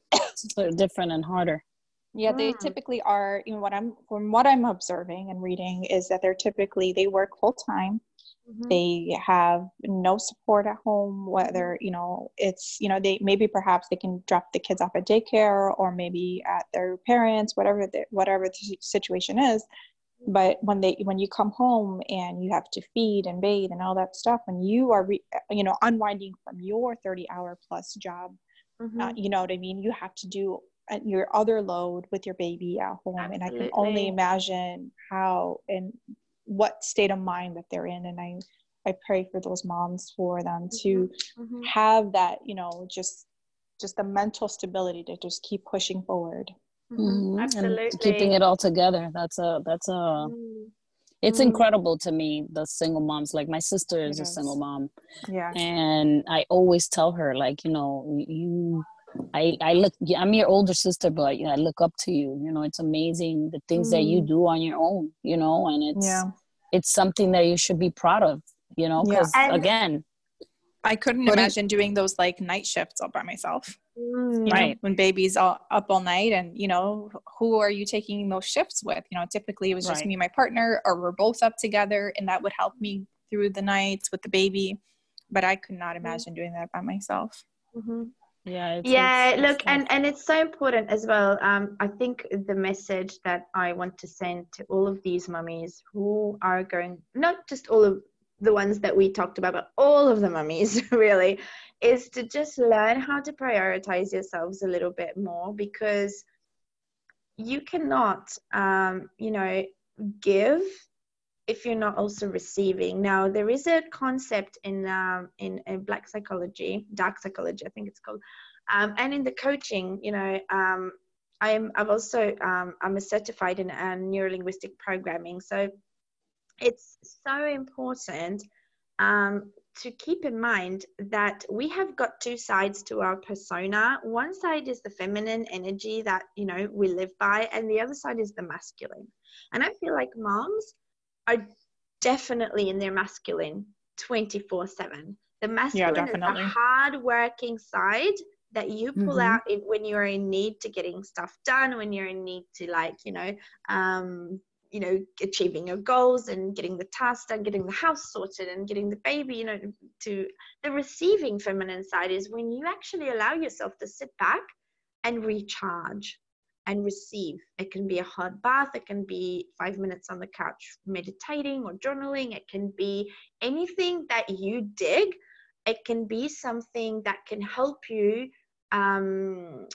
different and harder. Yeah, they mm. typically are. You know what I'm from what I'm observing and reading is that they're typically they work full time Mm-hmm. They have no support at home, whether, you know, it's, you know, they maybe perhaps they can drop the kids off at daycare or maybe at their parents, whatever the, whatever the situation is. But when they when you come home and you have to feed and bathe and all that stuff, when you are, re, you know, unwinding from your 30 hour plus job, mm-hmm. uh, you know what I mean? You have to do uh, your other load with your baby at home. Absolutely. And I can only imagine how and what state of mind that they're in and i i pray for those moms for them to mm-hmm. mm-hmm. have that you know just just the mental stability to just keep pushing forward mm-hmm. mm-hmm. absolutely and keeping it all together that's a that's a mm-hmm. it's incredible to me the single moms like my sister is, is a single mom yeah and i always tell her like you know you I, I look i'm your older sister but i look up to you you know it's amazing the things mm. that you mm. do on your own you know and it's yeah. it's something that you should be proud of you know because yeah. again i couldn't imagine doing those like night shifts all by myself. Mm. right. know, when baby's all up all night and you know who are you taking those shifts with? You know typically it was just right. me and my partner or we're both up together and that would help me through the nights with the baby but i could not imagine doing that by myself. Mm-hmm. Yeah yeah it's, look it's, and and it's so important as well. Um i think the message that i want to send to all of these mummies who are going not just all of the ones that we talked about but all of the mummies really is to just learn how to prioritize yourselves a little bit more because you cannot um you know give if you're not also receiving. Now, there is a concept in um, in, in black psychology, dark psychology, I think it's called, um, and in the coaching. You know, um, I'm I've also um, I'm a certified in uh, neurolinguistic programming, so it's so important um, to keep in mind that we have got two sides to our persona. One side is the feminine energy that you know we live by, and the other side is the masculine. And I feel like moms are definitely in their masculine 24 7 the masculine yeah, is the hard working side that you pull mm-hmm. out in, when you're in need to getting stuff done when you're in need to like you know um you know achieving your goals and getting the task done getting the house sorted and getting the baby you know to the receiving feminine side is when you actually allow yourself to sit back and recharge and receive. It can be a hot bath, it can be five minutes on the couch meditating or journaling, it can be anything that you dig. It can be something that can help you, um,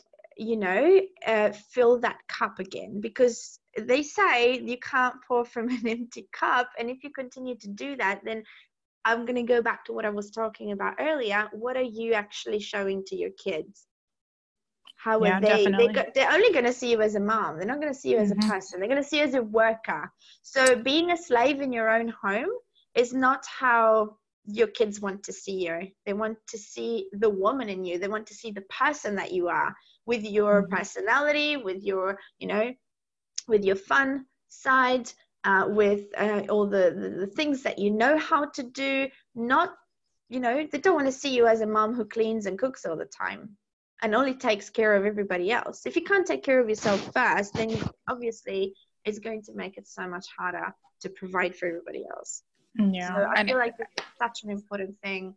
you know, uh, fill that cup again because they say you can't pour from an empty cup. And if you continue to do that, then I'm going to go back to what I was talking about earlier. What are you actually showing to your kids? how yeah, are they they go, they're only going to see you as a mom they're not going to see you as mm-hmm. a person they're going to see you as a worker so being a slave in your own home is not how your kids want to see you they want to see the woman in you they want to see the person that you are with your mm-hmm. personality with your you know with your fun side uh, with uh, all the, the, the things that you know how to do not you know they don't want to see you as a mom who cleans and cooks all the time and only takes care of everybody else. If you can't take care of yourself first, then obviously it's going to make it so much harder to provide for everybody else. Yeah. So I and feel like it's such an important thing.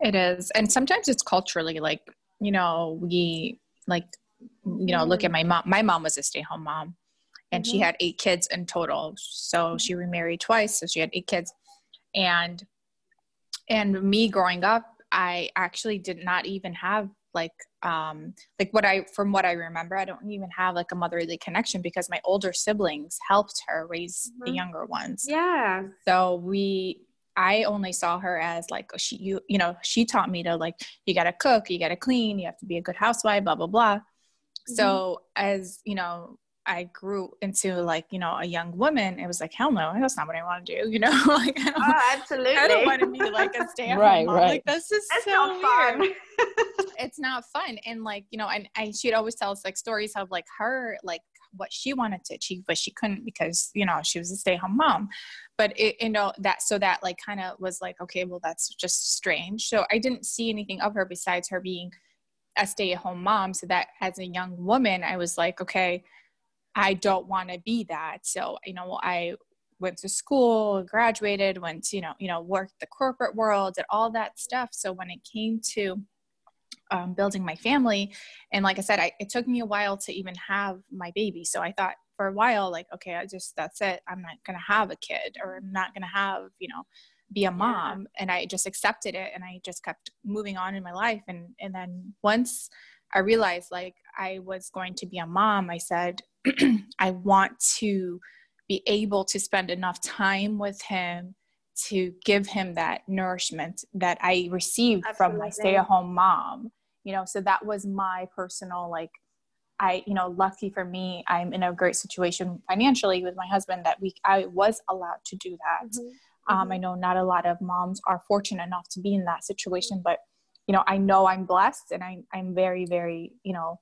It is. And sometimes it's culturally like, you know, we like, you know, look at my mom. My mom was a stay home mom and mm-hmm. she had eight kids in total. So she remarried twice. So she had eight kids. And, and me growing up, I actually did not even have like um like what i from what i remember i don't even have like a motherly connection because my older siblings helped her raise mm-hmm. the younger ones yeah so we i only saw her as like she you you know she taught me to like you gotta cook you gotta clean you have to be a good housewife blah blah blah mm-hmm. so as you know I grew into like, you know, a young woman, it was like, hell no, that's not what I want to do, you know? like, I oh, absolutely. I don't want to be like a stay at right, mom. Right. Like, this is that's so fun. it's not fun and like you know and, and she'd always tell us like stories of like her like what she wanted to achieve but she couldn't because you know she was a stay-at-home mom but it you know that so that like kind of was like okay well that's just strange. So i didn't see anything of her besides her being a stay-at-home mom. So that as a young woman i was like okay i don't want to be that. So you know i went to school graduated went you know you know worked the corporate world and all that stuff. So when it came to um, building my family and like i said I, it took me a while to even have my baby. So i thought for a while like okay i just that's it i'm not gonna have a kid or i'm not gonna have you know be a mom yeah. and i just accepted it and i just kept moving on in my life and and then once i realized like i was going to be a mom i said i want to be able to spend enough time with him to give him that nourishment that i received Absolutely. from my stay-at-home mom you know so that was my personal like i you know lucky for me i'm in a great situation financially with my husband that we i was allowed to do that mm-hmm. um, i mm-hmm. know not a lot of moms are fortunate enough to be in that situation but you know i know i'm blessed and I, i'm very very you know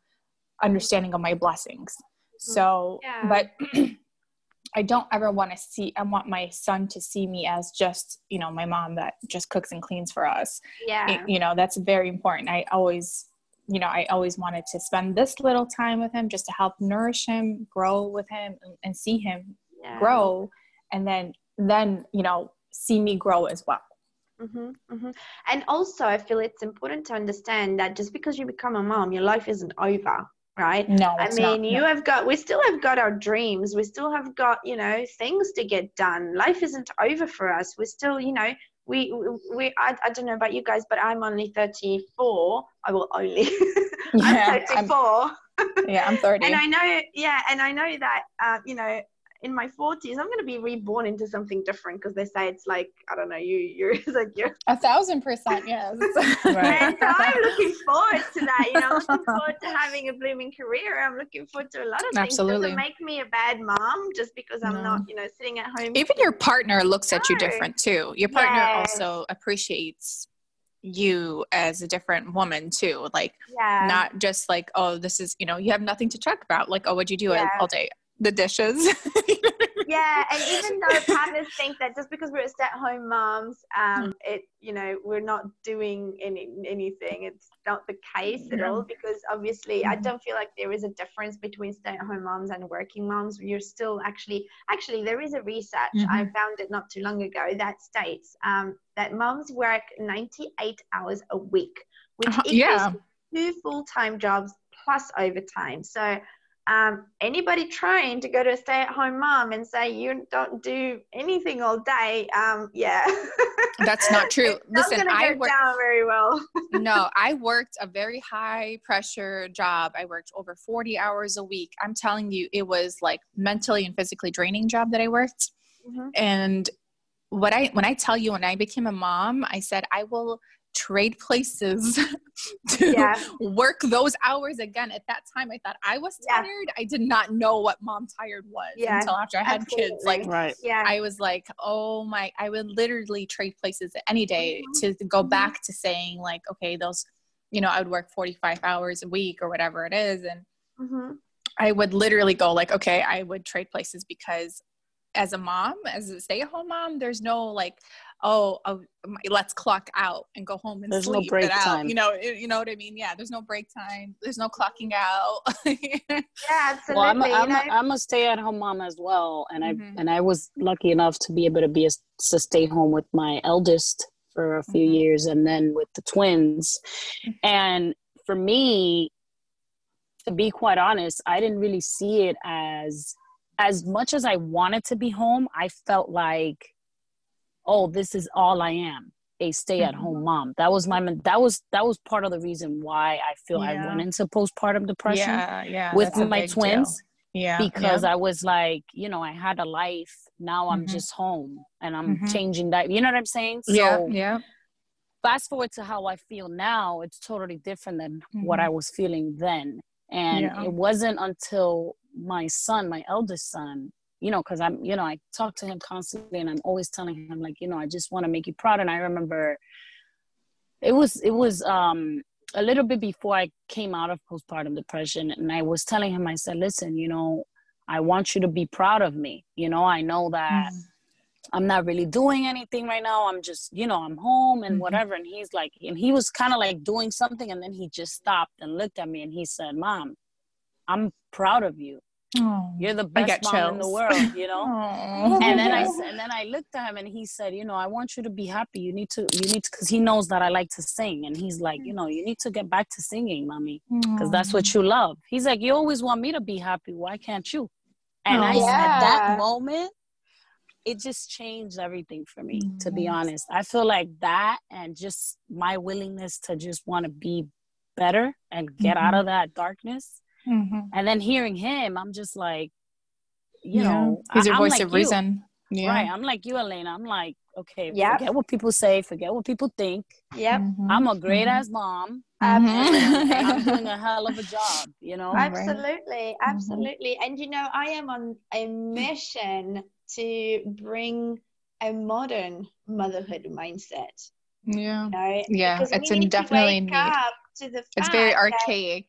understanding of my blessings mm-hmm. so yeah. but I don't ever want to see I want my son to see me as just, you know, my mom that just cooks and cleans for us. Yeah. It, you know, that's very important. I always you know, I always wanted to spend this little time with him just to help nourish him, grow with him and, and see him yeah. grow and then then, you know, see me grow as well. Mm-hmm, mm-hmm. And also, I feel it's important to understand that just because you become a mom, your life isn't over right? No, I mean, not, you no. have got, we still have got our dreams. We still have got, you know, things to get done. Life isn't over for us. We're still, you know, we, we, I, I don't know about you guys, but I'm only 34. I will only, yeah, I'm 34. I'm, yeah, I'm 30. and I know, yeah, and I know that, uh, you know, in my 40s i'm going to be reborn into something different because they say it's like i don't know you you're like you're a thousand percent yes right. so i'm looking forward to that you know i'm looking forward to having a blooming career i'm looking forward to a lot of things absolutely doesn't make me a bad mom just because i'm no. not you know sitting at home even your partner looks at you different too your partner yes. also appreciates you as a different woman too like yeah. not just like oh this is you know you have nothing to talk about like oh what'd you do yeah. all day the dishes. yeah, and even though partners think that just because we're stay-at-home moms, um, hmm. it you know we're not doing any anything. It's not the case at all because obviously I mm-hmm. don't feel like there is a difference between stay-at-home moms and working moms. You're still actually actually there is a research mm-hmm. I found it not too long ago that states um, that moms work 98 hours a week, which uh, equals yeah. two full-time jobs plus overtime. So um, anybody trying to go to a stay-at-home mom and say you don't do anything all day, um, yeah, that's not true. Listen, I worked down very well. no, I worked a very high pressure job. I worked over forty hours a week. I'm telling you, it was like mentally and physically draining job that I worked. Mm-hmm. And what I when I tell you when I became a mom, I said I will trade places to yeah. work those hours again. At that time, I thought I was tired. Yeah. I did not know what mom tired was yeah. until after I had Absolutely. kids. Like, right. yeah. I was like, oh my, I would literally trade places any day mm-hmm. to go mm-hmm. back to saying, like, okay, those, you know, I would work 45 hours a week or whatever it is. And mm-hmm. I would literally go, like, okay, I would trade places because as a mom, as a stay at home mom, there's no like, oh, oh, let's clock out and go home and there's sleep no break it out. time. You know, you know what I mean? Yeah, there's no break time. There's no clocking out. yeah, absolutely. Well, I'm a, I'm, a, I'm a stay-at-home mom as well, and mm-hmm. I and I was lucky enough to be able to be a, to stay home with my eldest for a few mm-hmm. years, and then with the twins. Mm-hmm. And for me, to be quite honest, I didn't really see it as as much as I wanted to be home. I felt like oh this is all i am a stay-at-home mm-hmm. mom that was my that was that was part of the reason why i feel yeah. i went into postpartum depression yeah, yeah, with my twins deal. yeah because yeah. i was like you know i had a life now i'm mm-hmm. just home and i'm mm-hmm. changing that you know what i'm saying so yeah yeah fast forward to how i feel now it's totally different than what i mm-hmm. was feeling then and yeah. it wasn't until my son my eldest son you know, because I'm, you know, I talk to him constantly and I'm always telling him, like, you know, I just want to make you proud. And I remember it was, it was, um, a little bit before I came out of postpartum depression, and I was telling him, I said, listen, you know, I want you to be proud of me. You know, I know that mm. I'm not really doing anything right now. I'm just, you know, I'm home and mm-hmm. whatever. And he's like, and he was kind of like doing something, and then he just stopped and looked at me and he said, Mom, I'm proud of you. Oh, You're the best mom chills. in the world, you know. and then I and then I looked at him and he said, you know, I want you to be happy. You need to you need to because he knows that I like to sing and he's like, you know, you need to get back to singing, mommy, because that's what you love. He's like, you always want me to be happy. Why can't you? And oh, I yeah. at that moment, it just changed everything for me. Mm-hmm. To be mm-hmm. honest, I feel like that and just my willingness to just want to be better and get mm-hmm. out of that darkness Mm-hmm. And then hearing him, I'm just like, you yeah. know, he's your I, voice like of reason. Yeah. Right. I'm like you, Elena. I'm like, okay, yep. forget what people say, forget what people think. Yep. Mm-hmm. I'm a great mm-hmm. ass mom. Mm-hmm. I'm doing a hell of a job, you know? Absolutely. Mm-hmm. Absolutely. And you know, I am on a mission to bring a modern motherhood mindset. Yeah. You know? Yeah. It's definitely neat. it's very archaic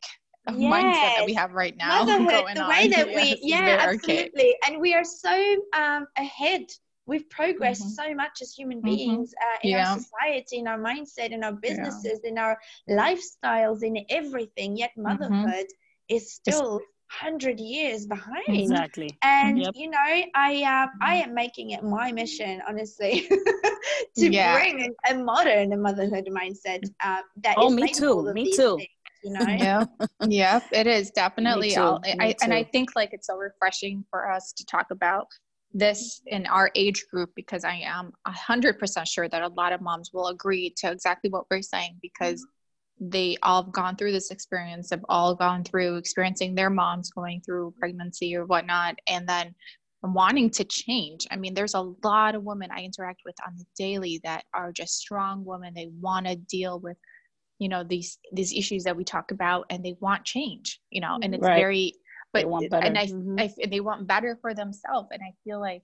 yes. mindset that we have right now. Motherhood, the way that yes, we, yeah, absolutely. And we are so um, ahead. We've progressed mm-hmm. so much as human mm-hmm. beings uh, in yeah. our society, in our mindset, in our businesses, yeah. in our lifestyles, in everything. Yet mm-hmm. motherhood mm-hmm. is still hundred years behind. Exactly. And yep. you know, I uh, I am making it my mission, honestly, to yeah. bring a modern motherhood mindset uh, that oh, me too, me too. Things you know yeah. Yeah it is. Definitely I, and i think like it's so refreshing for us to talk about this in our age group because i am 100% sure that a lot of moms will agree to exactly what we're saying because they all have gone through this experience have all gone through experiencing their moms going through pregnancy or whatnot and then wanting to change. I mean there's a lot of women i interact with on the daily that are just strong women. They want to deal with you know these these issues that we talk about and they want change you know and it's right. very but and I, mm-hmm. I they want better for themselves. And i feel like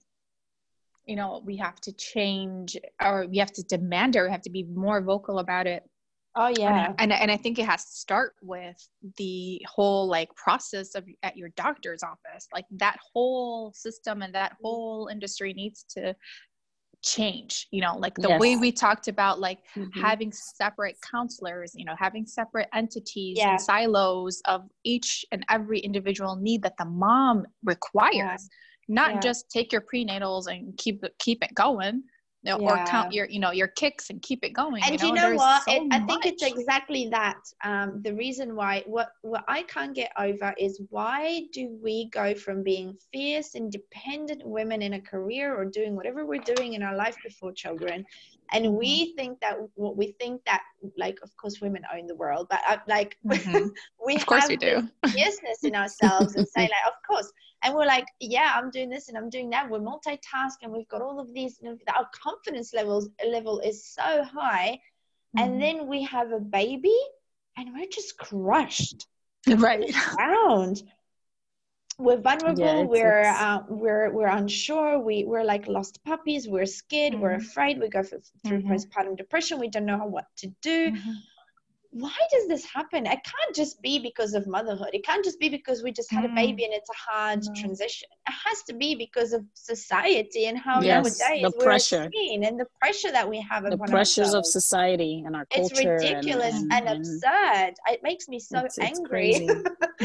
you know we have to change or we have to demand it or have to be more vocal about it. Oh yeah. and, and, and i think it has to start with the whole like process of at your doctor's office. Like that whole system and that whole industry needs to change you know like the yes. way we talked about like mm-hmm. having separate counselors you know having separate entities yeah. and silos of each and every individual need that the mom requires yeah. not yeah. just take your prenatals and keep keep it going know, yeah. or count your you know your kicks and keep it going and you know, you know what so it, i think it's exactly that um, the reason why what what i can't get over is why do we go from being fierce independent women in a career or doing whatever we're doing in our life before children and we mm-hmm. think that what we think that like of course women own the world but uh, like mm-hmm. we of course we do. business in ourselves and say like of course. And we're like yeah i'm doing this and i'm doing that. We're multitasking we've got all of these our confidence levels level is so high. Mm-hmm. and then we have a baby and we're just crushed. Right. Around we're vulnerable yeah, it's, we're it's... Uh, we're we're unsure we we're like lost puppies we're scared mm-hmm. we're afraid we go for, through mm-hmm. postpartum depression we don't know what to do mm-hmm why does this happen? It can't just be because of motherhood. It can't just be because we just had mm. a baby and it's a hard mm. transition. It has to be because of society and how yes, nowadays the pressure. and the pressure that we have the pressures ourselves. of society and our culture. It's ridiculous and, and, and absurd. It makes me so it's, angry.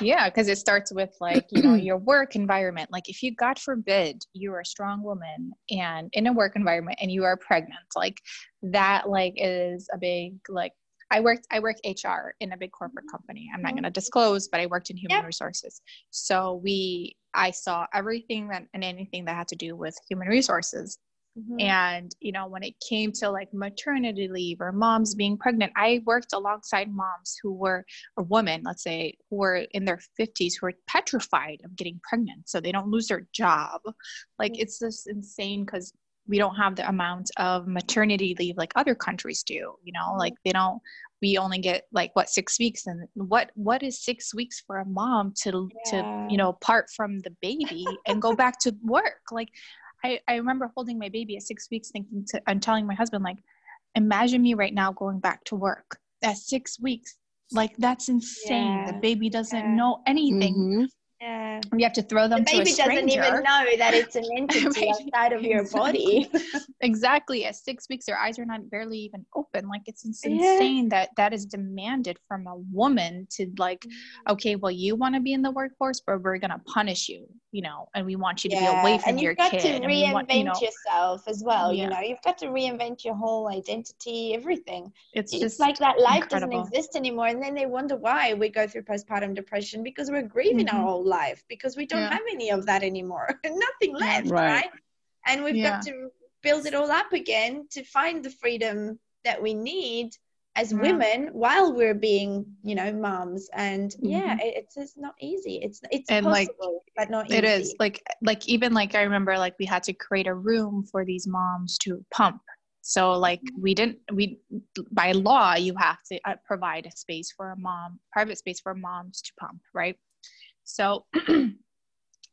Yeah, because it starts with like you know your work environment. Like if you, God forbid, you are a strong woman and in a work environment and you are pregnant, like that like is a big like I worked I work HR in a big corporate company. I'm not going to disclose, but I worked in human yep. resources. So we I saw everything that and anything that had to do with human resources. Mm-hmm. And you know, when it came to like maternity leave or moms being pregnant, I worked alongside moms who were or women, let's say, who were in their 50s who were petrified of getting pregnant so they don't lose their job. Like mm-hmm. it's just insane because we don't have the amount of maternity leave like other countries do you know mm-hmm. like they don't we only get like what six weeks and what what is six weeks for a mom to yeah. to you know part from the baby and go back to work like I, I remember holding my baby at six weeks thinking to i'm telling my husband like imagine me right now going back to work at six weeks like that's insane Yeah. the baby doesn't Yeah. know anything Mhm. Yeah. we have to throw them The to a baby doesn't even know that it's an entity outside of your body. exactly at six weeks their eyes are not barely even open like it's ins- Yeah. insane that that is demanded from a woman to like okay well you want to be in the workforce but we're gonna punish you you know and we want you to be away from and your you've got kid to reinvent want, you know, yourself as well. Yeah. You know, you've got to reinvent your whole identity, everything. it's It's, just like that life incredible. doesn't exist anymore, and then they wonder why we go through postpartum depression because we're grieving our Mhm. whole life because we don't Yeah. have any of that anymore, nothing left, Right. right? And we've Yeah. got to build it all up again to find the freedom that we need as Yeah. women while we're being, you know, moms. And yeah, Mhm. it, it's it's not easy. It's it's And, like, possible, but not easy. it is like like even like i remember like we had to create a room for these moms to pump so like we didn't we by law you have to uh, provide a space for a mom private space for moms to pump right so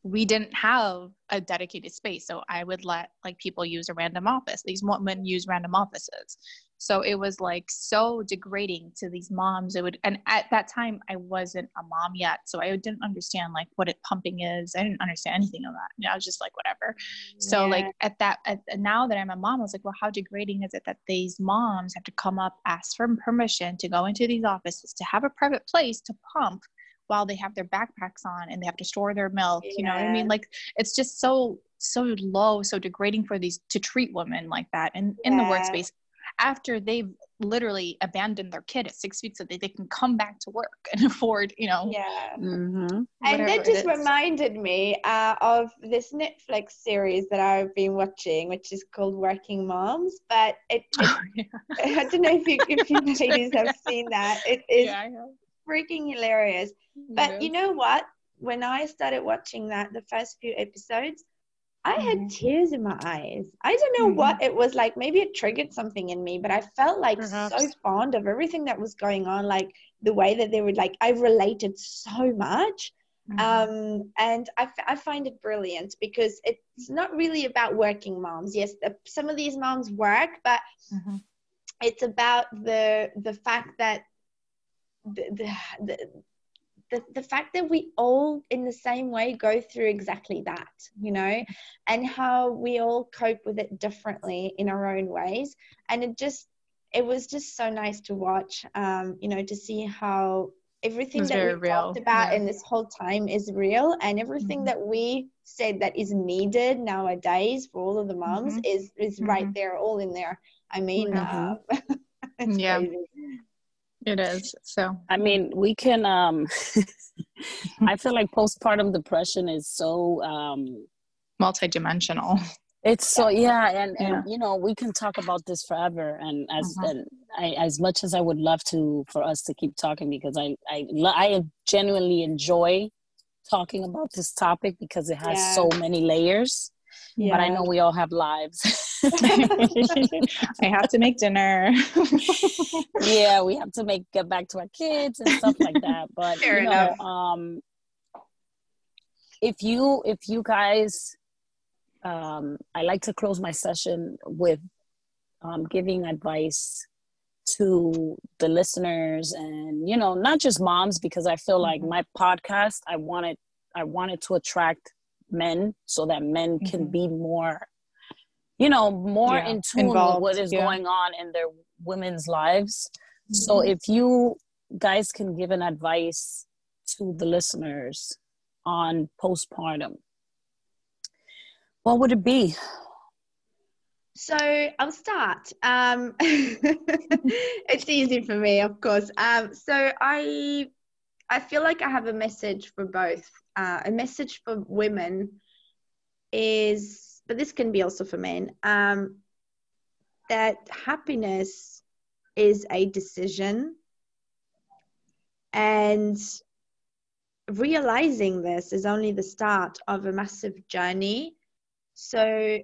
we didn't have a dedicated space. So i would let like people use a random office. These women use random offices. So it was like so degrading to these moms. It would and at that time i wasn't a mom yet. So i didn't understand like what it pumping is. I didn't understand anything of that. I was just like whatever. So like at that at, now that i'm a mom i was like well how degrading is it that these moms have to come up ask for permission to go into these offices to have a private place to pump while they have their backpacks on and they have to store their milk you know what i mean like it's just so so low so degrading for these to treat women like that and in the workspace after they've literally abandoned their kid at six weeks so that they can come back to work and afford you know yeah. Mhm. And that it just reminded me uh, of this Netflix series that I've been watching, which is called Working Moms. But it, it Oh, yeah. I don't know if you if you ladies have seen that. It is yeah, I know. Freaking hilarious. But It you know what? When I started watching that, the first few episodes, I had Mhm. tears in my eyes. I don't know what it was like. Maybe it triggered something in me, but I felt like so Perhaps. fond of everything that was going on. Like the way that they were like, I related so much. Mhm. Um, and I, f- I find it brilliant because it's not really about working moms. Yes, the, some of these moms work, but Mhm. it's about the the fact that the, the, the the, fact that we all in the same way go through exactly that you know and how we all cope with it differently in our own ways and it just it was just so nice to watch um you know to see how everything that we real, talked about yeah. in this whole time is real and everything Mhm. that we said that is needed nowadays for all of the moms Mhm. is is right Mhm. there all in there i mean Mhm. uh, it's Yeah. crazy. It is. So I mean, we can. um I feel like postpartum depression is so. um multidimensional. It's so yeah, and and you know we can talk about this forever, and as Mhm. and I, as much as I would love to for us to keep talking because I I I genuinely enjoy talking about this topic because it has Yeah. so many layers. But I know we all have lives. I have to make dinner. yeah, we have to make get back to our kids and stuff like that. But Fair you know, enough. um, if you if you guys, um, I like to close my session with um, giving advice to the listeners and you know not just moms because I feel like Mhm. my podcast I wanted I wanted to attract men so that men can Mhm. be more you know more Yeah, in tune involved, with what is yeah. going on in their women's lives so Mhm. if you guys can give an advice to the listeners on postpartum what would it be So I'll start. Um, it's easy for me, of course. Um, so I, I feel like I have a message for both. Uh, a message for women is, but this can be also for men. Um, that happiness is a decision, and realizing this is only the start of a massive journey. So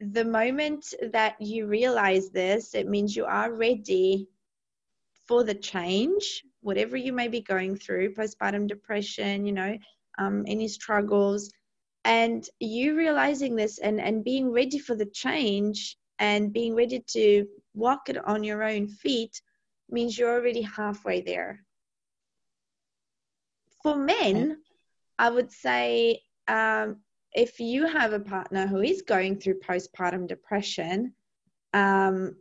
the moment that you realize this, it means you are ready for the change, whatever you may be going through, postpartum depression, you know, um, any struggles, and you realizing this and, and being ready for the change and being ready to walk it on your own feet means you're already halfway there. For men, I would say um, if you have a partner who is going through postpartum depression, um,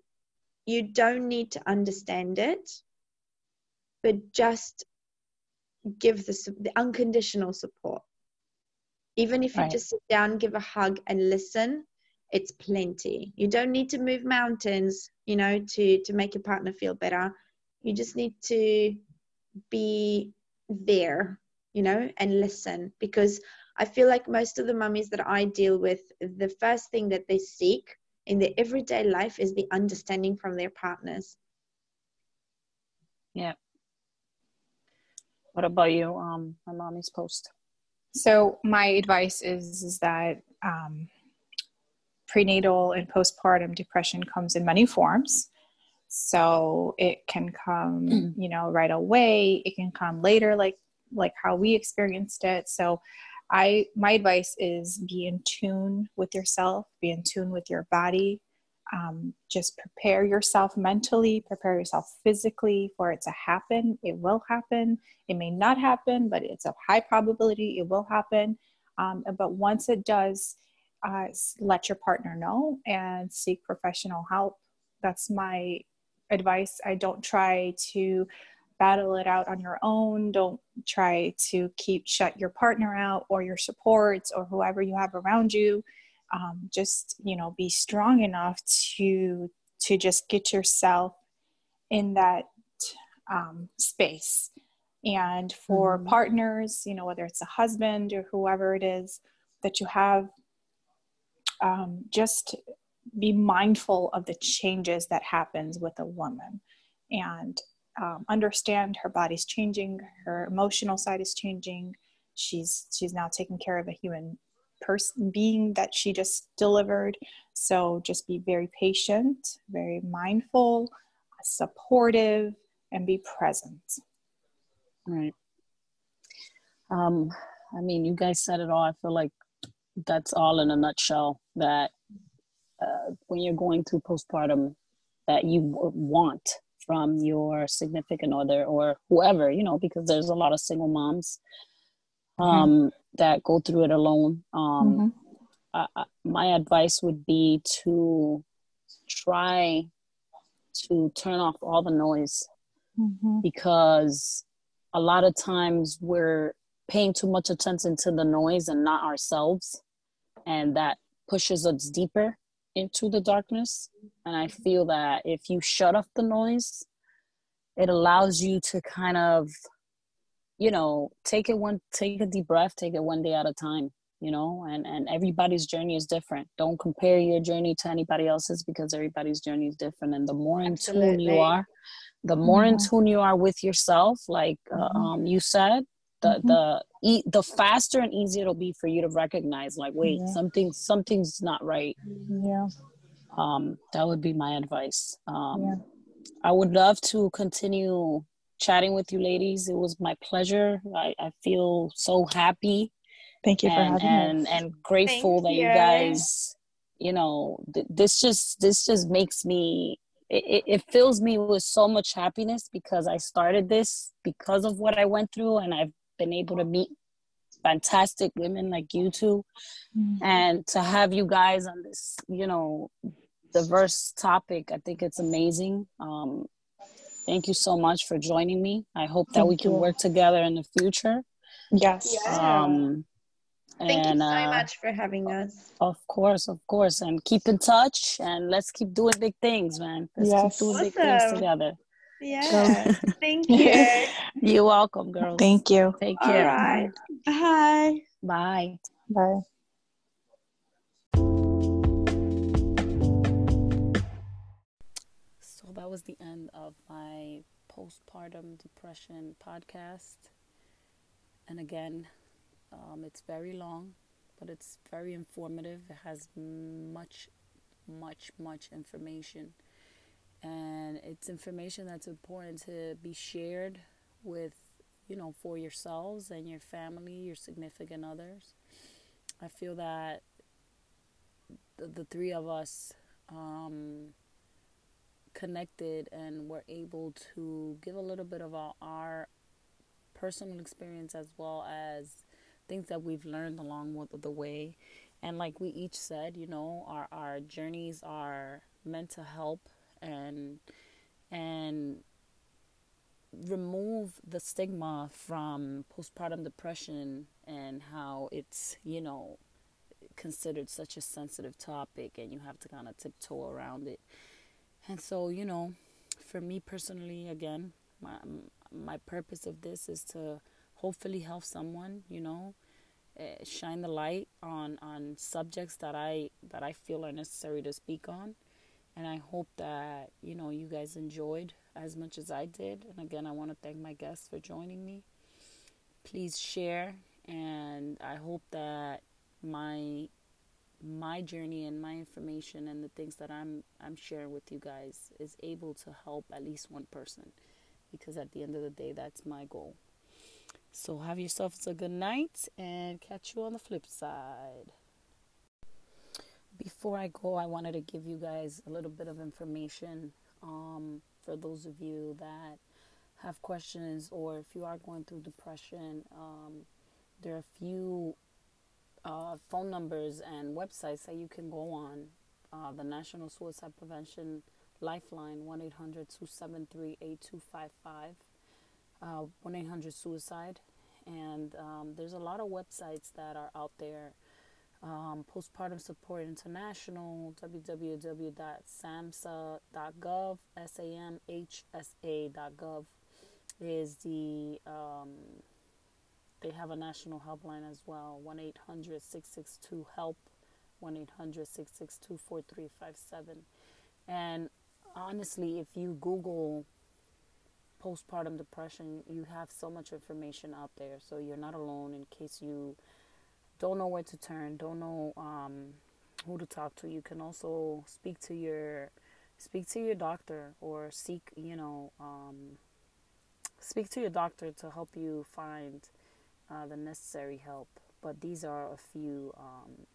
you don't need to understand it, but just give the, the unconditional support. Even if you just sit down, give a hug, and listen, it's plenty. You don't need to move mountains, you know, to to make your partner feel better. You just need to be there, you know, and listen because I feel like most of the mummies that I deal with, the first thing that they seek in their everyday life is the understanding from their partners. Yeah. What about you, um, my mommy's post? So my advice is, is that um, prenatal and postpartum depression comes in many forms. So it can come, mm. you know, right away. It can come later, like like how we experienced it. So I my advice is be in tune with yourself, be in tune with your body. Um, just prepare yourself mentally, prepare yourself physically for it to happen. It will happen. It may not happen, but it's a high probability it will happen. Um, but once it does, uh, let your partner know and seek professional help. That's my advice. I don't try to battle it out on your own. Don't try to keep shut your partner out or your supports or whoever you have around you. Um, just you know, be strong enough to to just get yourself in that um, space. And for mm-hmm. partners, you know, whether it's a husband or whoever it is that you have, um, just be mindful of the changes that happens with a woman and um, understand her body's changing her emotional side is changing she's she's now taking care of a human person being that she just delivered so just be very patient very mindful supportive and be present right um i mean you guys said it all i feel like that's all in a nutshell that uh, when you're going through postpartum that you want from your significant other or whoever, you know, because there's a lot of single moms mm-hmm. um. That go through it alone. Um, mm-hmm. my advice would be to try to turn off all the noise mm-hmm. because a lot of times we're paying too much attention to the noise and not ourselves and that pushes us deeper into the darkness. And I feel that if you shut off the noise, it allows you to kind of, you know, take it one, take a deep breath, take it one day at a time, you know, and, and everybody's journey is different. Don't compare your journey to anybody else's because everybody's journey is different. And the more in Absolutely. tune you are, the more mm-hmm. in tune you are with yourself, like uh, mm-hmm. um, you said, the mm-hmm. the e- the faster and easier it'll be for you to recognize like wait yeah. something something's not right yeah um that would be my advice um yeah. i would love to continue chatting with you ladies it was my pleasure i, I feel so happy thank you and, for having and, us and grateful Thank that you. you guys you know th- this just this just makes me it, it fills me with so much happiness because I started this because of what I went through and I've been able to meet fantastic women like you 2 mm-hmm. and to have you guys on this you know diverse topic i think it's amazing um, thank you so much for joining me i hope that thank we can you. work together in the future yes yeah. um, Thank and, you so uh, much for having us. Of course, of course. And keep in touch and let's keep doing big things, man. Let's yes. keep doing awesome. big things together. Yeah. Thank you. You're welcome, girls. Thank you. Take care. All right. Bye. Bye. Bye. Was the end of my postpartum depression podcast. And again, um, it's very long, but it's very informative. It has much, much, much information and it's information that's important to be shared with you know for yourselves and your family your significant others i feel that the, the three of us um, connected and we're able to give a little bit of our, our personal experience as well as things that we've learned along the way. And like we each said, you know, our, our journeys are meant to help and and remove the stigma from postpartum depression and how it's, you know, considered such a sensitive topic and you have to kind of tiptoe around it. And so, you know, for me personally, again, my my purpose of this is to hopefully help someone, you know, uh, shine the light on on subjects that I that I feel are necessary to speak on. And I hope that, you know, you guys enjoyed as much as I did. And again, I want to thank my guests for joining me. Please share and I hope that my my journey and my information and the things that I'm I'm sharing with you guys is able to help at least one person because at the end of the day that's my goal. So have yourselves a good night and catch you on the flip side. Before I go, I wanted to give you guys a little bit of information um, for those of you that have questions or if you are going through depression. Um, there are a few uh, phone numbers and websites that you can go on. Uh, the National Suicide Prevention Lifeline, 1 800 273 8255, uh, 1 800 Suicide. And um, there's a lot of websites that are out there. Um, Postpartum Support International, www.samhsa.gov, S A M H S A.gov is the um, they have a national helpline as well 1 800 662 HELP, 1 800 662 4357. And honestly, if you Google postpartum depression, you have so much information out there. So you're not alone in case you don't know where to turn, don't know um, who to talk to. You can also speak to your speak to your doctor or seek, you know, um, speak to your doctor to help you find uh, the necessary help. But these are a few um,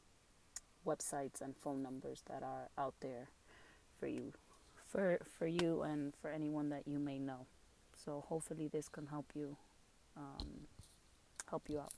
websites and phone numbers that are out there for you, for for you and for anyone that you may know. So hopefully this can help you um, help you out.